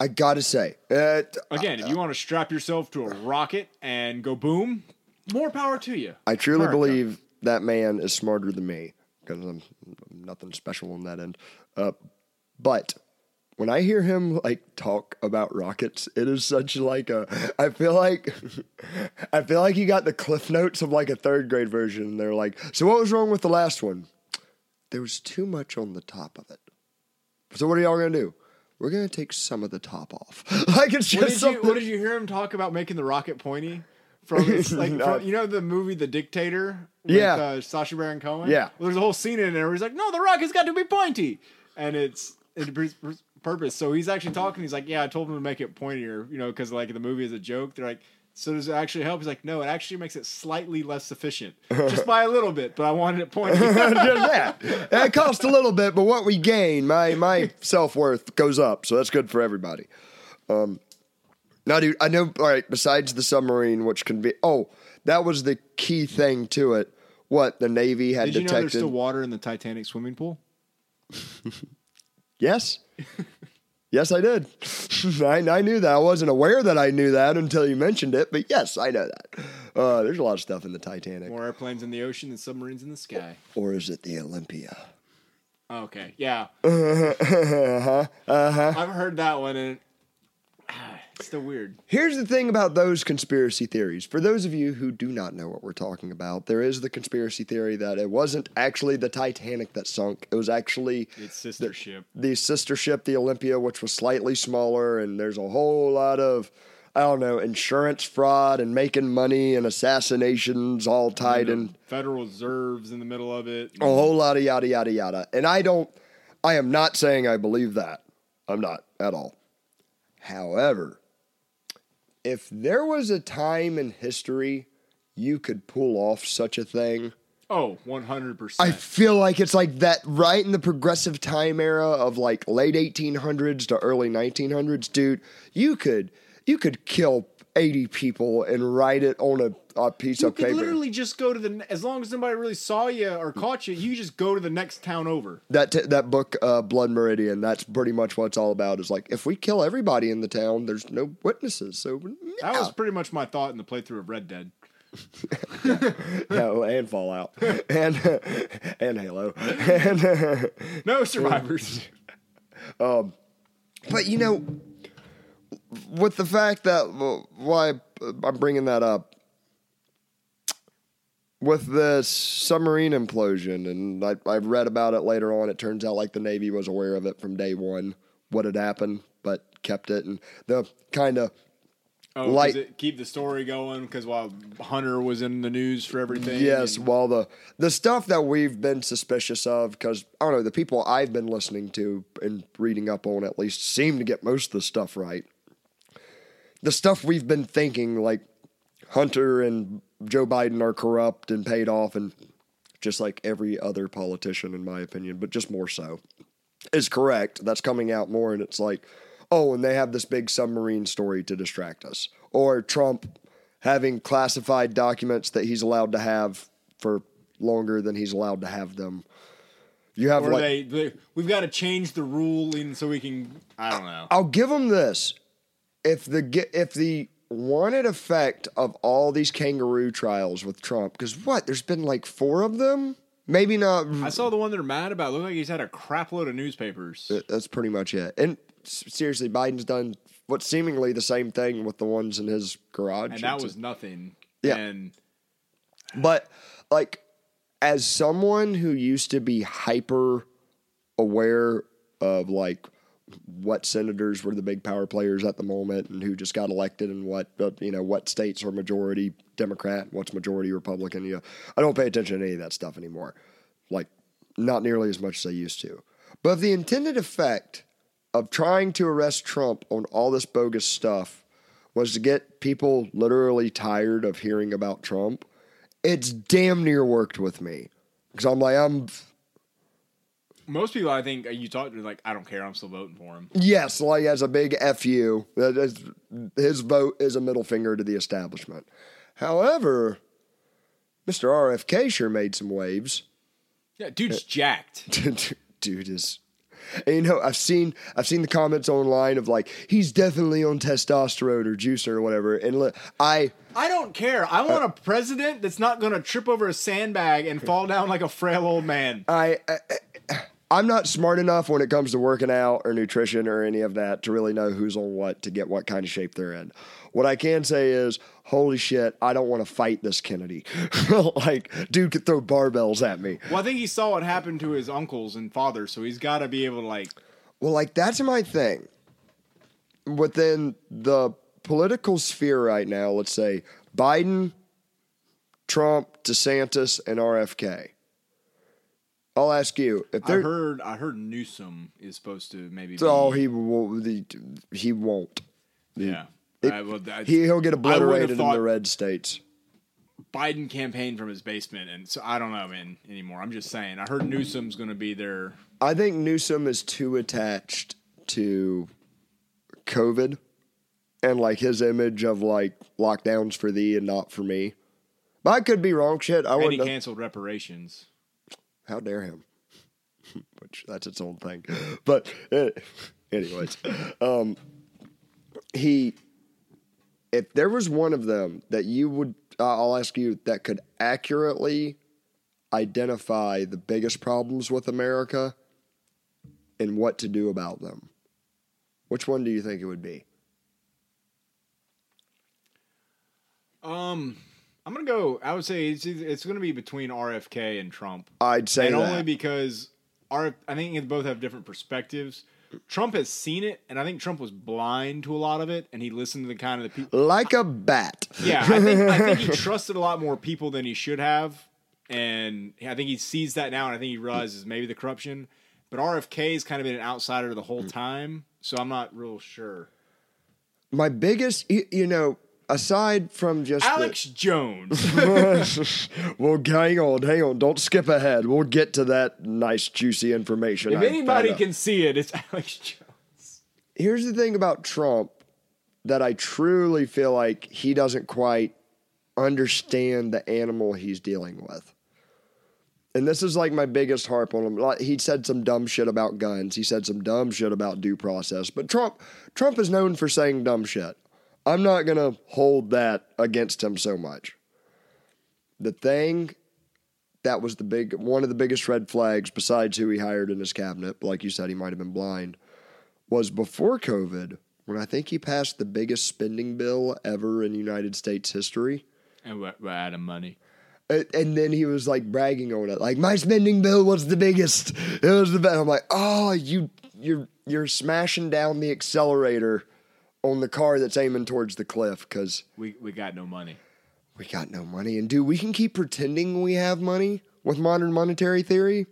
I gotta say, uh, again, if you want to strap yourself to a rocket and go boom, more power to you. I truly America. believe that man is smarter than me because I'm, I'm nothing special on that end. Uh, but when I hear him like talk about rockets, it is such like a. I feel like I feel like he got the cliff notes of like a third grade version. and They're like, so what was wrong with the last one? There was too much on the top of it. So what are y'all gonna do? We're gonna take some of the top off. like it's What just did, you, something. what did you hear him talk about making the rocket pointy? From, like No. from- you know the movie The Dictator with Yeah. uh, Sacha Baron Cohen. Yeah. well, there's a whole scene in there where he's like, "No, the rocket's got to be pointy," and it's it purpose. So he's actually talking. He's like, "Yeah, I told him to make it pointier," you know, because like the movie is a joke. They're like. So does it actually help? He's like, no, it actually makes it slightly less efficient, just by a little bit. But I wanted it pointy. just that. It costs a little bit, but what we gain, my my self worth goes up, so that's good for everybody. Um, now, dude, I know. All right, besides the submarine, which can be oh, that was the key thing to it. What the Navy had Did you know there's detected. still water in the Titanic swimming pool? yes, yes, I did. I, I knew that. I wasn't aware that I knew that until you mentioned it, but yes, I know that. Uh, there's a lot of stuff in the Titanic, More airplanes in the ocean than submarines in the sky. or is it the Olympia? Okay, yeah. Uh-huh. I've heard that one, and still weird. Here's the thing about those conspiracy theories. For those of you who do not know what we're talking about, there is the conspiracy theory that it wasn't actually the Titanic that sunk. It was actually It's sister ship. the sister ship, the Olympia, which was slightly smaller. And there's a whole lot of, I don't know, insurance fraud and making money and assassinations all tied in. Federal Reserves in the middle of it. A whole lot of yada, yada, yada. And I don't, I am not saying I believe that. I'm not at all. However, if there was a time in history you could pull off such a thing, Oh, 100%. I feel like it's like that right in the progressive time era of like late 1800s to early 1900s, dude. You could you could kill 80 people and write it on a, a piece you of could paper. literally just go to the, as long as nobody really saw you or caught you, you just go to the next town over. that t- that book uh, blood meridian that's pretty much what it's all about is like if we kill everybody in the town there's no witnesses so That was pretty much my thought in the playthrough of Red Dead. no, and fallout and and halo and No survivors. Um, but you know with the fact that why i'm bringing that up with this submarine implosion and I, i've read about it later on it turns out like the navy was aware of it from day one what had happened but kept it and the kind of Oh, Like- it keep the story going because while Hunter was in the news for everything. Yes, and- while the the stuff that we've been suspicious of, because I don't know, the people I've been listening to and reading up on at least seem to get most of the stuff right. The stuff we've been thinking, like Hunter and Joe Biden are corrupt and paid off, and just like every other politician, in my opinion, but just more so, is correct. That's coming out more, and it's like, oh, and they have this big submarine story to distract us, or Trump having classified documents that he's allowed to have for longer than he's allowed to have them. You have Or like, they, they, we've got to change the ruling so we can. I don't know. I'll give them this: if the if the wanted effect of all these kangaroo trials with Trump, because what? There's been like four of them. Maybe not. I saw the one they're mad about. Looked like he's had a crap load of newspapers. That's pretty much it. And seriously, Biden's done what's seemingly the same thing with the ones in his garage. and that was nothing. Yeah. And But like as someone who used to be hyper aware of like what senators were the big power players at the moment and who just got elected and what uh, you know what states are majority Democrat, what's majority Republican, you know, I don't pay attention to any of that stuff anymore. Like not nearly as much as I used to. But the intended effect of trying to arrest Trump on all this bogus stuff was to get people literally tired of hearing about Trump. It's damn near worked with me because I'm like I'm Most people, I think, uh, you talk to, like, I don't care. I'm still voting for him. Yes, like as a big fu. His vote is a middle finger to the establishment. However, Mr. RFK sure made some waves. Yeah, dude's jacked. Dude is. And you know, I've seen I've seen the comments online of like he's definitely on testosterone or juicer or whatever. And look, I I don't care. I want a president that's not going to trip over a sandbag and fall down like a frail old man. I, I I'm not smart enough when it comes to working out or nutrition or any of that to really know who's on what to get what kind of shape they're in. What I can say is, holy shit, I don't want to fight this Kennedy. like, dude could throw barbells at me. Well, I think he saw what happened to his uncles and father, so he's got to be able to like. Well, like that's my thing. Within the political sphere right now, let's say Biden, Trump, DeSantis, and RFK. I'll ask you if I heard. I heard Newsom is supposed to maybe. Be, Oh, he will. He won't. yeah. It- I- well, that- He he'll get would've obliterated in thought- the red states. Biden campaigned from his basement, and so I don't know, man, anymore. I'm just saying. I heard Newsom's going to be there. I think Newsom is too attached to COVID and like his image of like lockdowns for thee and not for me. But I could be wrong. Shit, I And he wouldn't. know. canceled reparations. How dare him? Which that's its own thing. But eh, anyways, um, he. If there was one of them that you would, uh, I'll ask you that could accurately identify the biggest problems with America and what to do about them. Which one do you think it would be? Um, I'm gonna go. I would say it's it's gonna be between RFK and Trump, I'd say and that. only because R. I think they both have different perspectives. Trump has seen it, and I think Trump was blind to a lot of it, and he listened to the kind of the people. like a bat. Yeah, I think I think he trusted a lot more people than he should have, and I think he sees that now, and I think he realizes maybe the corruption. But RFK's kind of been an outsider the whole time, so I'm not real sure. My biggest, you, you know, aside from just the- Alex Jones. well, hang on, hang on. Don't skip ahead. We'll get to that nice, juicy information. if I anybody can see it, it's Alex Jones. Here's the thing about Trump that I truly feel like he doesn't quite understand the animal he's dealing with. And this is like my biggest harp on him. Like, he said some dumb shit about guns. He said some dumb shit about due process. But Trump, Trump is known for saying dumb shit. I'm not gonna hold that against him so much. The thing that was the big one of the biggest red flags, besides who he hired in his cabinet, like you said, he might have been blind, was before COVID, when I think he passed the biggest spending bill ever in United States history. And we're, we're out of money. And and then he was like bragging on it, like my spending bill was the biggest. It was the best. I'm like, oh, you, you're you're smashing down the accelerator on the car that's aiming towards the cliff because We we got no money. we got no money. And dude, we can keep pretending we have money with modern monetary theory.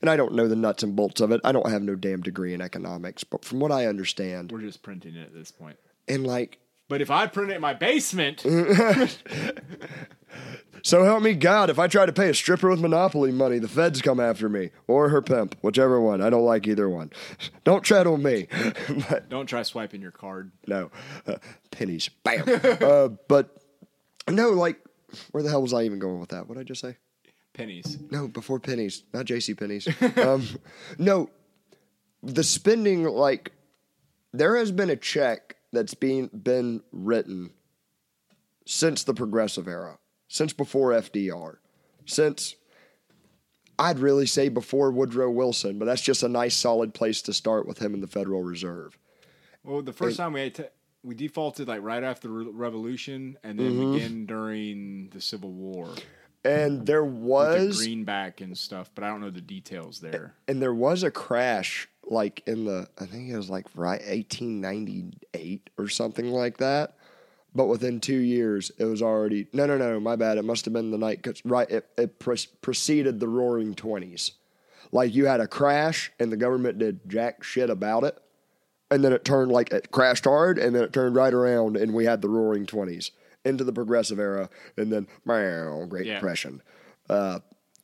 And I don't know the nuts and bolts of it. I don't have no damn degree in economics, but from what I understand, We're just printing it at this point. and like But if I print it in my basement, So help me God, if I try to pay a stripper with Monopoly money, the feds come after me. Or her pimp, whichever one. I don't like either one. Don't tread on me. but don't try swiping your card. no, uh, pennies. Bam. uh, but no, like, where the hell was I even going with that? What did I just say? Pennies. No, before pennies, not JC pennies. um, no, the spending, like, there has been a check that's been, been written since the progressive era, since before FDR, since I'd really say before Woodrow Wilson, but that's just a nice solid place to start with him in the Federal Reserve. Well, the first time we had to, we defaulted like right after the revolution, and then Mm-hmm. again during the Civil War. And there was the greenback and stuff, but I don't know the details there. and there was a crash like in the I think it was like right 1898 or something like that. But within two years, it was already no, no, no. My bad. It must have been the night. 'cause- right, it, it pre- preceded the Roaring Twenties. Like you had a crash, and the government did jack shit about it, and then it turned like it crashed hard, and then it turned right around, and we had the Roaring Twenties into the Progressive era, and then meow, Great Yeah. Depression. Uh,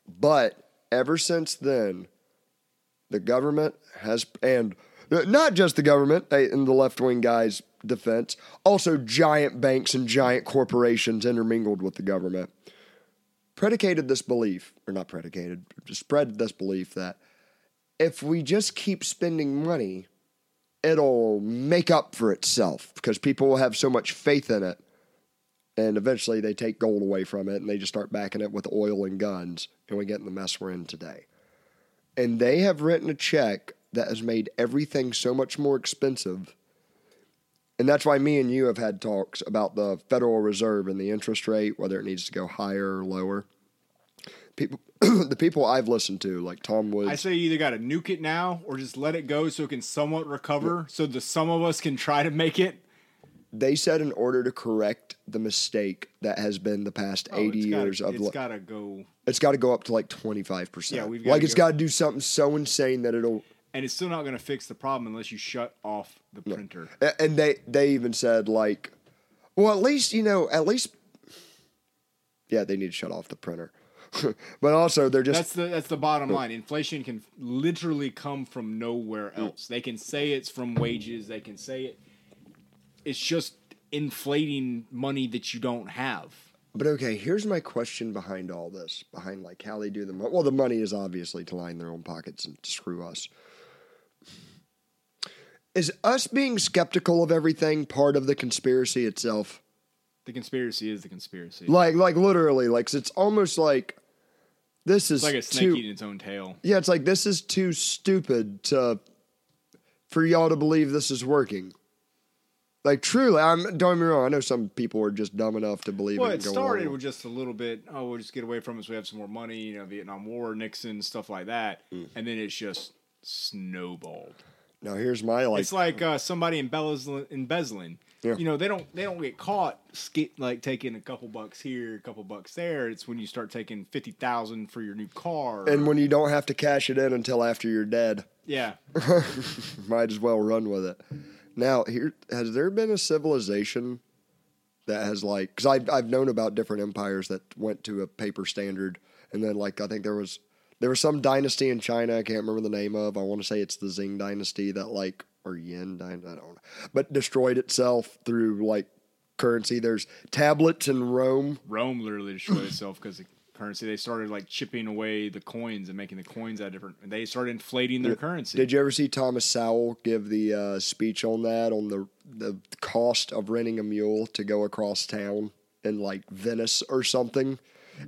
but ever since then, the government has, and uh, not just the government, in the left wing guys' defense, also giant banks and giant corporations intermingled with the government, predicated this belief, or not predicated, spread this belief that if we just keep spending money, it'll make up for itself because people will have so much faith in it. And eventually they take gold away from it and they just start backing it with oil and guns. And we get in the mess we're in today. And they have written a check that has made everything so much more expensive. And that's why me and you have had talks about the Federal Reserve and the interest rate, whether it needs to go higher or lower. People, the people I've listened to, like Tom Woods, I say you either got to nuke it now or just let it go so it can somewhat recover, so the some of us can try to make it. they said in order to correct the mistake that has been the past Oh, 80 it's gotta- years of it's li- got to go, it's got to go up to like 25%. Yeah, we've like it's go- got to do something so insane that it'll and it's still not going to fix the problem unless you shut off the printer. and they they even said like well at least you know at least yeah they need to shut off the printer but also they're just That's the that's the bottom line. Inflation can literally come from nowhere else. They can say it's from wages. They can say it. It's just inflating money that you don't have. But okay here's my question behind all this behind like how they do the money well the money is obviously to line their own pockets and to screw us is us being skeptical of everything part of the conspiracy itself The conspiracy is the conspiracy. like like literally like it's almost like this is it's like a snake too, eating its own tail. yeah it's like this is too stupid to for y'all to believe this is working like truly i'm don't get me wrong i know some people are just dumb enough to believe Well, it it started with just a little bit. Oh, we'll just get away from it so we have some more money. You know, Vietnam War, Nixon, stuff like that, Mm. and then it's just snowballed. now here's my like it's like uh, somebody embezzling, embezzling. Yeah. You know, they don't they don't get caught sk- like taking a couple bucks here, a couple bucks there. It's when you start taking fifty thousand for your new car. and when you don't have to cash it in until after you're dead yeah, might as well run with it now here has there been a civilization that has like because I've, I've known about different empires that went to a paper standard and then like i think there was there was some dynasty in china i can't remember the name of. I want to say it's the Qing dynasty that like or yin dynasty i don't know but destroyed itself through like currency. There's tablets in rome. Rome literally destroyed itself because of currency. They started like chipping away the coins and making the coins out of different. They started inflating their currency. did you ever see thomas sowell give the uh, speech on that on the the cost of renting a mule to go across town in like venice or something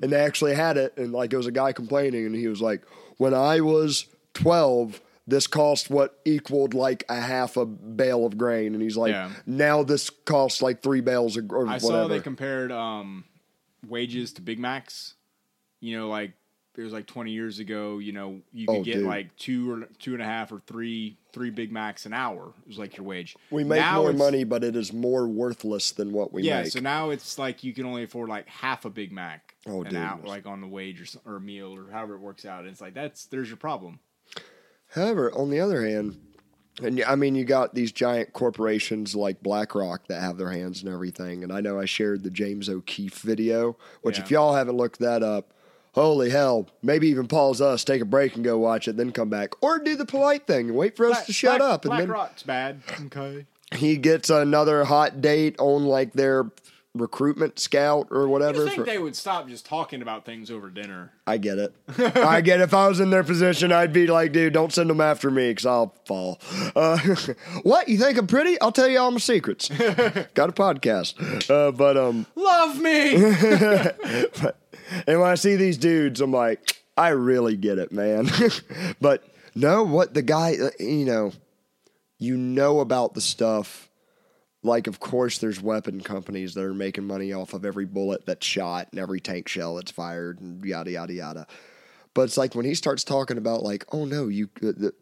and they actually had it and like it was a guy complaining and he was like when i was 12 this cost what equaled like a half a bale of grain and he's like Yeah. now this costs like three bales of, or I whatever saw they compared um, wages to Big Macs. You know, like it was like 20 years ago. You know, you could Oh, get dude. like two or two and a half or three three Big Macs an hour. It was like your wage. we make Now more money but it is more worthless than what we Yeah, make so now it's like you can only afford like half a Big Mac Oh, an dude. hour, like on the wage or, or a meal or however it works out. And It's like that's there's your problem. However, on the other hand, and I mean, you got these giant corporations like BlackRock that have their hands in everything. And I know I shared the James O'Keefe video, which, Yeah. if y'all haven't looked that up, holy hell, maybe even pause us, take a break and go watch it, then come back. Or do the polite thing and wait for us Black- to shut Black- up. And Black then Rock's bad. Okay. he gets another hot date on like their recruitment scout or whatever. I think for- they would stop just talking about things over dinner. I get it. I get it. If I was in their position, I'd be like, dude, don't send them after me because I'll fall. Uh, what? You think I'm pretty? I'll tell you all my secrets. Got a podcast. Uh, but, um, Love me. and when I see these dudes, I'm like, I really get it, man. but no, what the guy, uh, you know, you know about the stuff. Like, of course, there's weapon companies that are making money off of every bullet that's shot and every tank shell that's fired and yada, yada, yada. But it's like when he starts talking about, like, oh no, you. Uh, the,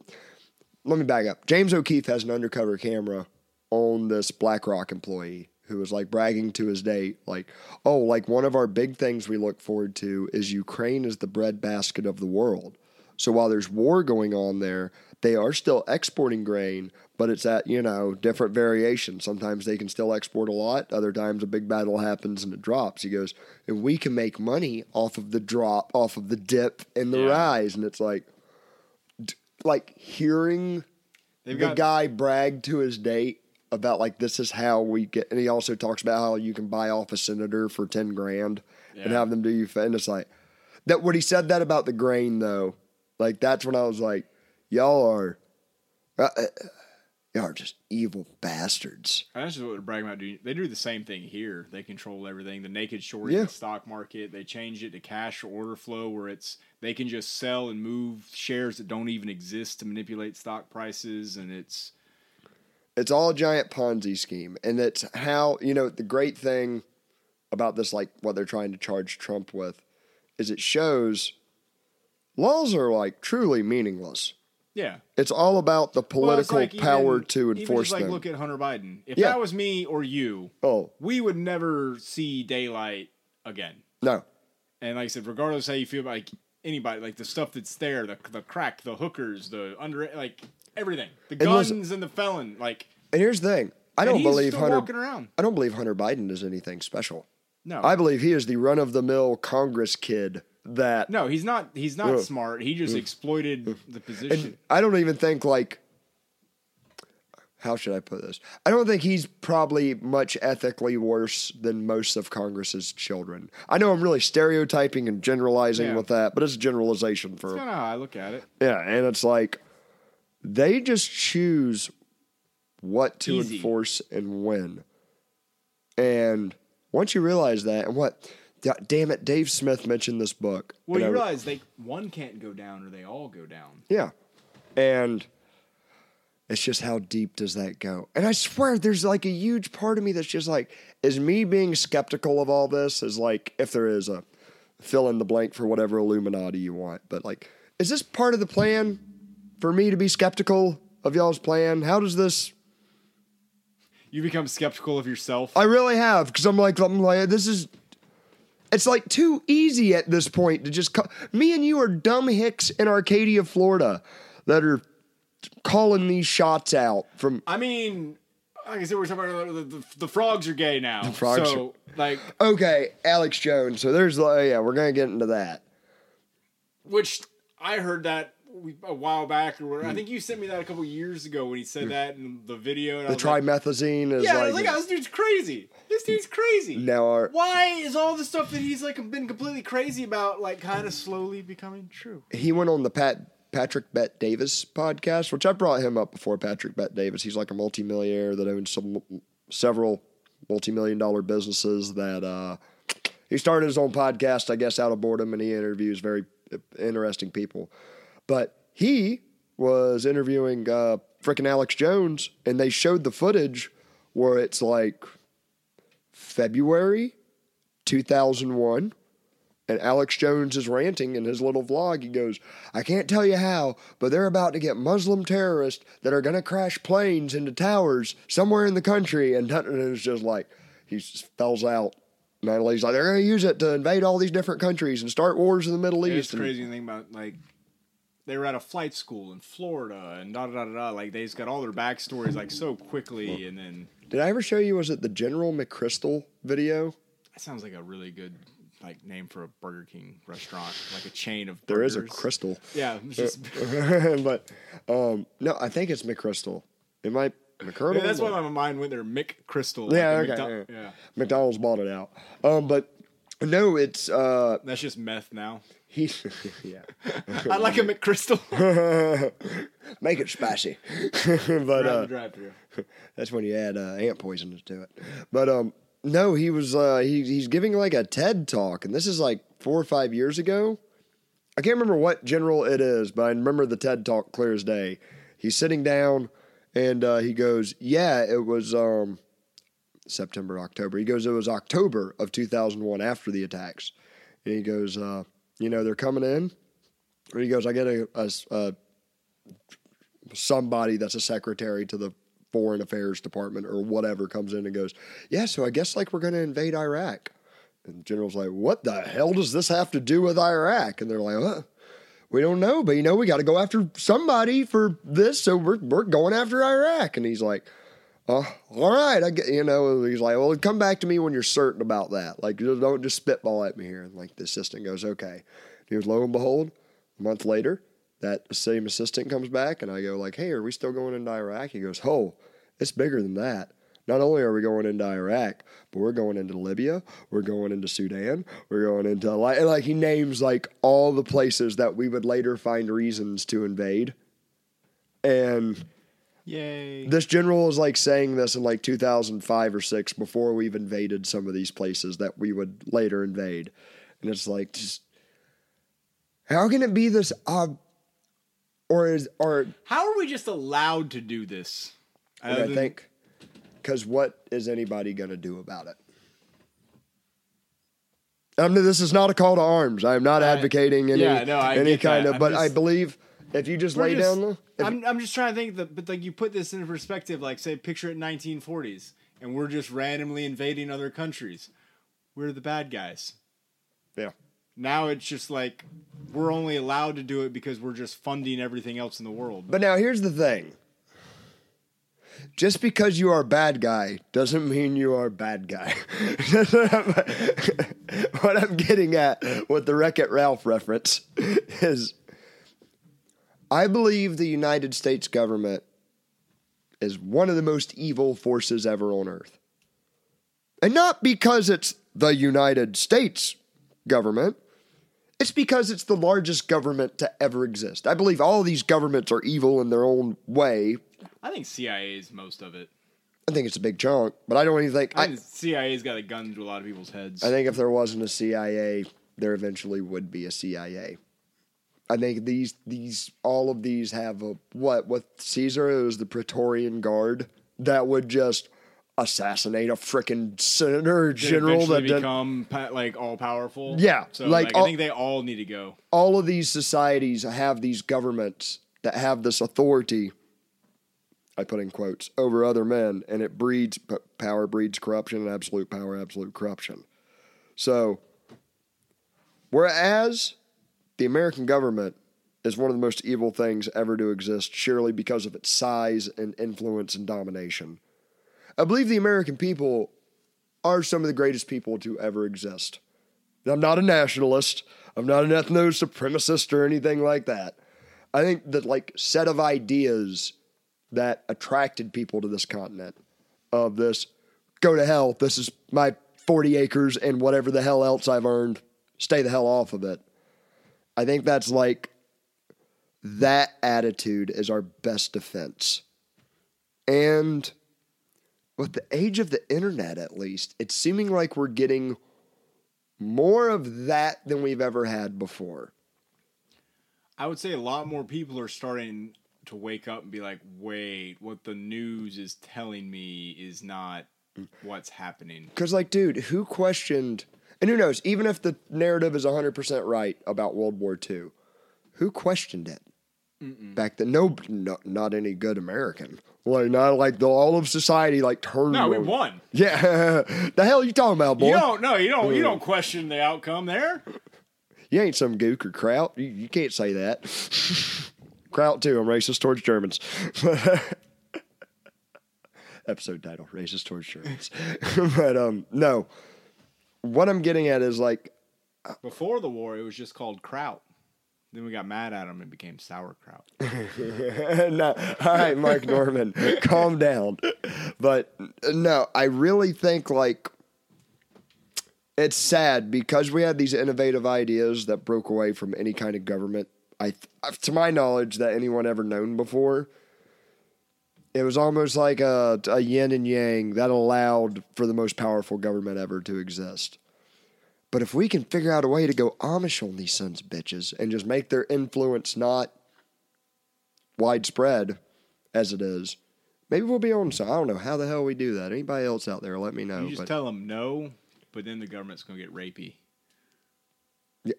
let me back up. James O'Keefe has an undercover camera on this BlackRock employee who was like bragging to his date, like, oh, like one of our big things we look forward to is Ukraine is the breadbasket of the world. So while there's war going on there, they are still exporting grain, but it's at, you know, different variations. Sometimes they can still export a lot, other times a big battle happens and it drops. He goes, and we can make money off of the drop, off of the dip and the Yeah. rise. And it's like, like hearing They've the got guy brag to his date about like this is how we get, and he also talks about how you can buy off a senator for ten grand and have them do you. And it's like that. When he said that about the grain, though, like that's when I was like, y'all are, uh, uh, y'all are just evil bastards. That's just what they're bragging about. Doing. They do the same thing here. They control everything. The naked short Yeah. the stock market. They change it to cash or order flow, where it's they can just sell and move shares that don't even exist to manipulate stock prices, and it's It's all a giant Ponzi scheme. And it's how, you know, the great thing about this, like what they're trying to charge Trump with, is it shows laws are like truly meaningless. yeah. It's all about the Well, political like power even- to even enforce just like them. look at Hunter Biden. If Yeah. that was me or you, oh, we would never see daylight again. no. And like I said, regardless how you feel about like anybody, like the stuff that's there, the the crack, the hookers, the under, like everything, the And guns listen- and the felon, like And here's the thing I don't believe Hunter. walking around. I don't believe Hunter Biden is anything special. No, I believe he is the run of the mill Congress kid that. no, he's not. He's not Ugh. smart. He just exploited the position. And I don't even think like how should I put this? I don't think he's probably much ethically worse than most of Congress's children. I know I'm really stereotyping and generalizing Yeah. with that, but it's a generalization for That's kind of how I look at it. yeah, and it's like they just choose what to Easy. enforce and when. And once you realize that, and what, da- damn it, Dave Smith mentioned this book. Well, you I- realize they one can't go down or they all go down. yeah. And it's just how deep does that go? And I swear there's like a huge part of me that's just like, is me being skeptical of all this is like, if there is a fill in the blank for whatever Illuminati you want, but like, is this part of the plan for me to be skeptical of y'all's plan? How does this? You become skeptical of yourself. I really have because I'm like, I'm like, this is. It's like too easy at this point to just. Co- me and you are dumb hicks in Arcadia, Florida, that are calling these shots out from I mean, like I said, we're talking about the, the, the frogs are gay now. frogs so, like, Okay, Alex Jones. So there's like, yeah, we're gonna get into that. which I heard that a while back, or whatever. I hmm. think you sent me that a couple years ago when he said hmm. that in the video. And The was like, trimethazine is yeah, I like, was like, oh, this dude's crazy. This dude's crazy. now our Why is all the stuff that he's like been completely crazy about like kind of slowly becoming true? he went on the Pat Patrick Bet-David podcast, which I brought him up before. Patrick Bet-David, he's like a multimillionaire that owns some several multi-million dollar businesses. That uh, he started his own podcast, I guess, out of boredom, and he interviews very uh, interesting people. But he was interviewing uh, frickin' Alex Jones, and they showed the footage where it's like February 2001 and Alex Jones is ranting in his little vlog. He goes, I can't tell you how, but they're about to get Muslim terrorists that are going to crash planes into towers somewhere in the country. And Hutton is just like, he spells out. Man, he's like, they're going to use it to invade all these different countries and start wars in the Middle It's East. And- crazy to think about like they were at a flight school in Florida and da da da da. Like they just got all their backstories like so quickly, and then Did I ever show you, was it the General McChrystal video? that sounds like a really good like name for a Burger King restaurant, like a chain of. There is a crystal. Yeah, just, but um, no, I think it's McChrystal. It might McCurdle. yeah, that's why my mind went there. Mick Crystal. Yeah, a okay, McDo- yeah. yeah. McDonald's bought it out. Um, but no, it's uh, That's just meth now. He. yeah, I like a McCrystal. make it spicy. but uh, drive-thru. that's when you add uh, ant poison to it. But um, no, he was uh, he, he's giving like a TED talk, and this is like four or five years ago. I can't remember what general it is, but I remember the TED talk clear as day. He's sitting down, and uh, he goes, "Yeah, it was um, September, October." He goes, "It was October of 2001 after the attacks." And he goes, uh, "You know, they're coming in." And he goes, "I get a, a, a somebody that's a secretary to the foreign affairs department or whatever comes in and goes, "Yeah, so I guess like we're going to invade Iraq." And the general's like, "What the hell does this have to do with Iraq?" And they're like, "Uh, we don't know, but you know, we got to go after somebody for this, so we're we're going after Iraq." And he's like, "Uh, all right, I get, you know." He's like, "Well, come back to me when you're certain about that. Like, don't just spitball at me here." And like the assistant goes, "Okay." He lo and behold, a month later, that same assistant comes back and I go like, "Hey, are we still going into Iraq?" He goes, "Oh, it's bigger than that. Not only are we going into Iraq, but we're going into Libya, we're going into Sudan, we're going into like like he names like all the places that we would later find reasons to invade." And Yay. this general is like saying this in like 2005 or 6 before we've invaded some of these places that we would later invade. And it's like just how can it be this odd or is or How are we just allowed to do this? I than- think cuz what is anybody going to do about it? I mean, this is not a call to arms. I am not I- advocating any yeah, no, I any kind that. of. I'm But I believe if you just We're lay just- down the, I'm, I'm just trying to think that, but like you put this into perspective, like say picture it 1940s, and we're just randomly invading other countries. We're the bad guys. yeah. Now it's just like we're only allowed to do it because we're just funding everything else in the world. But now here's the thing. Just because you are a bad guy doesn't mean you are a bad guy. what I'm getting at with the Wreck It Ralph reference is I believe the United States government is one of the most evil forces ever on earth. And not because it's the United States government, it's because it's the largest government to ever exist. I believe all these governments are evil in their own way. I think CIA is most of it. I think it's a big chunk, but I don't even think. I I, think CIA's got a gun to a lot of people's heads. I think if there wasn't a CIA, there eventually would be a CIA. I think these these all of these have a what with Caesar it was the Praetorian Guard that would just assassinate a freaking senator or general that eventually did, become like all powerful. Yeah, so like like, all- I think they all need to go. all of these societies have these governments that have this authority I put in quotes over other men and it breeds power breeds corruption and absolute power absolute corruption so whereas the American government is one of the most evil things ever to exist surely because of its size and influence and domination I believe the American people are some of the greatest people to ever exist I'm not a nationalist. I'm not an ethno supremacist or anything like that. I think that like set of ideas that attracted people to this continent of this go to hell. This is my 40 acres and whatever the hell else I've earned. Stay the hell off of it. I think that's like that attitude is our best defense. And with the age of the internet, at least, it's seeming like we're getting more of that than we've ever had before. I would say a lot more people are starting to wake up and be like, wait, what the news is telling me is not mm. what's happening. Because, like, dude, who questioned, and who knows, even if the narrative is 100% right about World War II, who questioned it? Back then, no, no, not any good American. Like, not like the, all of society, like, turned. No, we on- won. Yeah. the hell you talking about, boy? You don't no, you don't you don't question the outcome there. You ain't some gook or kraut. You, you can't say that. kraut too. I'm racist towards Germans. Episode title: Racist towards Germans. but um, no. What I'm getting at is like, Before the war, it was just called kraut. Then we got mad at him and became sauerkraut. no, all right, Mark Normand, calm down. But no, I really think like it's sad because we had these innovative ideas that broke away from any kind of government. I, to my knowledge, that anyone ever known before. It was almost like a, a yin and yang that allowed for the most powerful government ever to exist. But if we can figure out a way to go Amish on these sons of bitches and just make their influence not widespread as it is, maybe we'll be on some. I don't know how the hell we do that. Anybody else out there, let me know. You just But tell them no, but then the government's gonna get rapey. Yeah.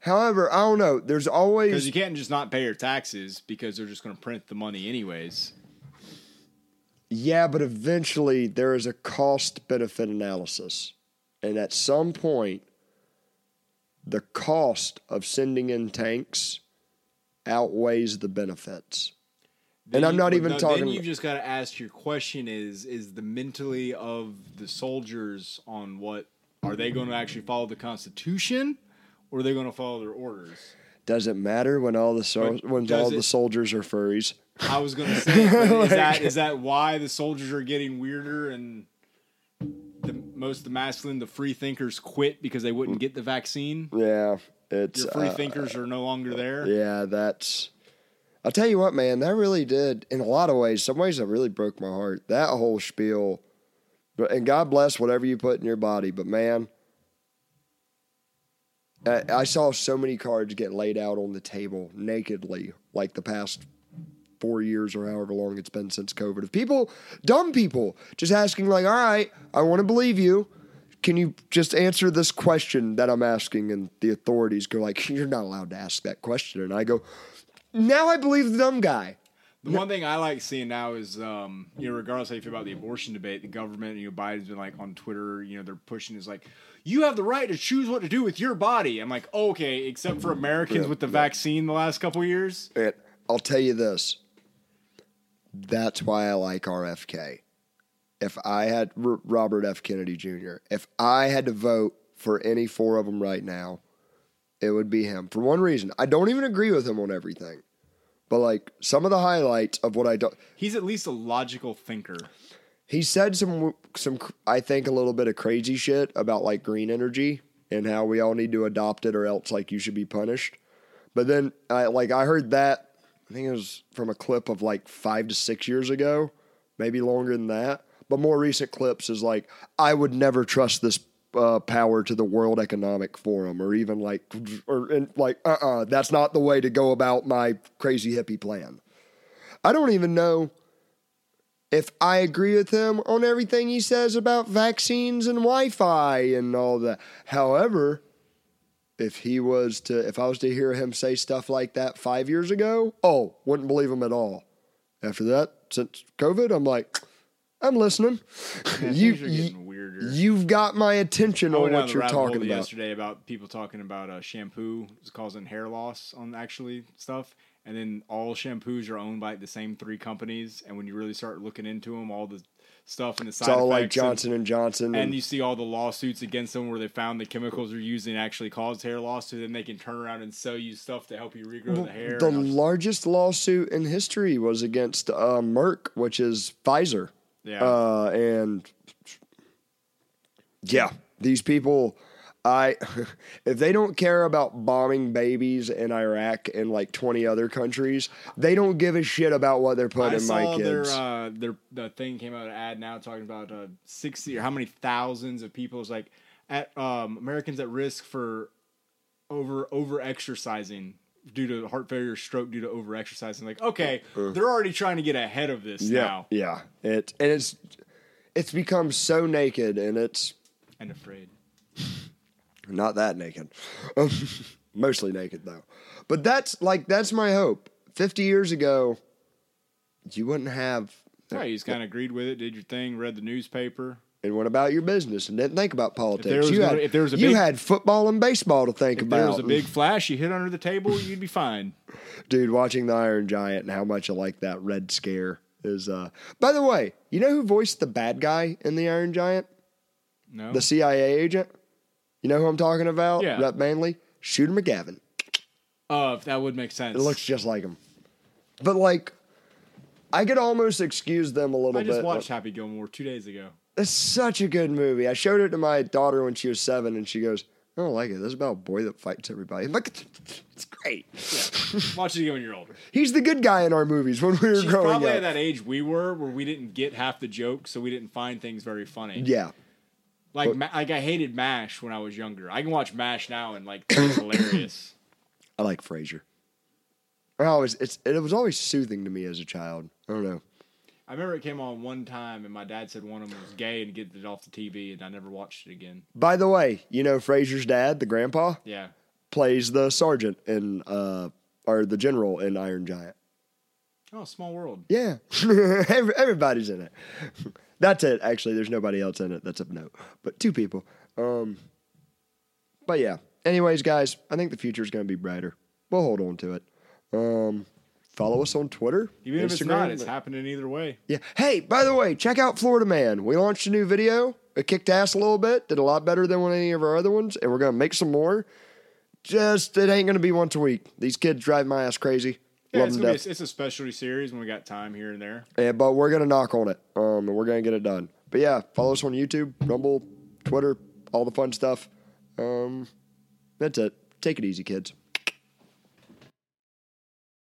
however, I don't know. There's always Because you can't just not pay your taxes because they're just gonna print the money anyways. Yeah, but eventually there is a cost benefit analysis, and at some point, the cost of sending in tanks outweighs the benefits. Then And I'm not but even no, talking- Then you've just got to ask your question: Is is the mentally of the soldiers on what are they going to actually follow the Constitution, or are they going to follow their orders? Does it matter when all the But when all the soldiers are furries? I was gonna say, but is that is that why the soldiers are getting weirder and the most the masculine, the free thinkers quit because they wouldn't get the vaccine? Yeah, it's Your free uh, thinkers are no longer there. Yeah, that's. I'll tell you what, man, that really did, in a lot of ways, some ways that really broke my heart. That whole spiel. But And God bless whatever you put in your body, but man, I, I saw so many cards get laid out on the table nakedly, like the past four years or however long it's been since COVID. Of people, dumb people, just asking, like, all right, I want to believe you. Can you just answer this question that I'm asking? And the authorities go like, "You're not allowed to ask that question." And I go, "Now I believe the dumb guy." The one thing I like seeing now is, um, you know, regardless how you feel about the abortion debate, the government, you know, Biden's been like on Twitter, you know, they're pushing is like, you have the right to choose what to do with your body. I'm like, okay, except for Americans Yeah, with the yeah. vaccine the last couple years. And I'll tell you this. That's why I like RFK. If I had R- Robert F. Kennedy Jr., if I had to vote for any four of them right now, it would be him. For one reason, I don't even agree with him on everything, but like some of the highlights of what I don't. He's at least a logical thinker. He said some some I think a little bit of crazy shit about like green energy and how we all need to adopt it or else like you should be punished. But then I like I heard that I think it was from a clip of like 5 to 6 years ago, maybe longer than that. But more recent clips is like I would never trust this uh, power to the World Economic Forum or even like or and like uh-uh that's not the way to go about my crazy hippie plan. I don't even know if I agree with him on everything he says about vaccines and Wi-Fi and all that. However, if he was to, if I was to hear him say stuff like that five years ago, oh, wouldn't believe him at all. After that, since COVID, I'm like, I'm listening. You, you, you've got my attention on what you're talking about. yesterday about people talking about uh, shampoo is causing hair loss on actually stuff, and then all shampoos are owned by the same three companies. And when you really start looking into them, all the stuff and the side It's all like effects and- Johnson and Johnson. and you see all the lawsuits against them where they found the chemicals they're using actually caused hair loss, so then they can turn around and sell you stuff to help you regrow the hair. The And largest lawsuit in history was against uh, Merck, which is Pfizer. yeah, Uh, and yeah, these people, I if they don't care about bombing babies in Iraq and like twenty other countries, they don't give a shit about what they're I putting in saw my their uh, their the thing came out an ad now talking about uh, sixty or how many thousands of people is like at um, Americans at risk for over over exercising due to heart failure, stroke due to over exercising. Like, okay, they're already trying to get ahead of this Uh. yeah, now yeah. It and it's it's become so naked, and it's and afraid. not that naked, mostly naked though. But that's like that's my hope. Fifty years ago, you wouldn't have Right, you just kind of agreed with it, did your thing, read the newspaper. and went about your business and didn't think about politics. there was you had, if there was a you big- had football and baseball to think If about. there was a big flash you hit under the table, you'd be fine. Dude, watching the Iron Giant and how much I like that Red Scare is. uh By the way, you know who voiced the bad guy in the Iron Giant? No, The CIA agent. You know who I'm talking about? Yeah. Rep Manley. Shooter McGavin. uh, that would make sense. It looks just like him. But like, I could almost excuse them a little bit. I just watched Happy Gilmore two days ago. It's such a good movie. I showed it to my daughter when she was seven, and she goes, "I don't like it. This is about a boy that fights everybody." I'm like, "It's great." Watch it again when you're older. He's the good guy in our movies when we were She's growing probably up. Probably at that age we were, where we didn't get half the jokes, so we didn't find things very funny. yeah, Like, But- Ma- like I hated Mash when I was younger. I can watch Mash now and like it's hilarious. I like Frasier. I always it's it was always soothing to me as a child. I don't know. I remember it came on one time, and my dad said one of them was gay and get it off the TV, and I never watched it again. By the way, you know Frasier's dad, the grandpa, Yeah, plays the sergeant in uh or the general in Iron Giant. Oh, small world. Yeah, everybody's in it. That's it. Actually, there's nobody else in it. That's of note, but two people. Um, but yeah. Anyways, guys, I think the future is going to be brighter. We'll hold on to it. Um, follow us on Twitter, Even if it's Instagram. not, it's happening either way. Yeah. Hey, by the way, check out Florida Man. We launched a new video. It kicked ass a little bit. Did a lot better than any of our other ones, and we're gonna make some more. just it ain't gonna be once a week. These kids drive my ass crazy. Yeah, Love it's, gonna be a, it's a specialty series when we got time here and there. Yeah, but we're gonna knock on it. Um, and we're gonna get it done. But yeah, follow us on YouTube, Rumble, Twitter, all the fun stuff. Um, that's it. Take it easy, kids.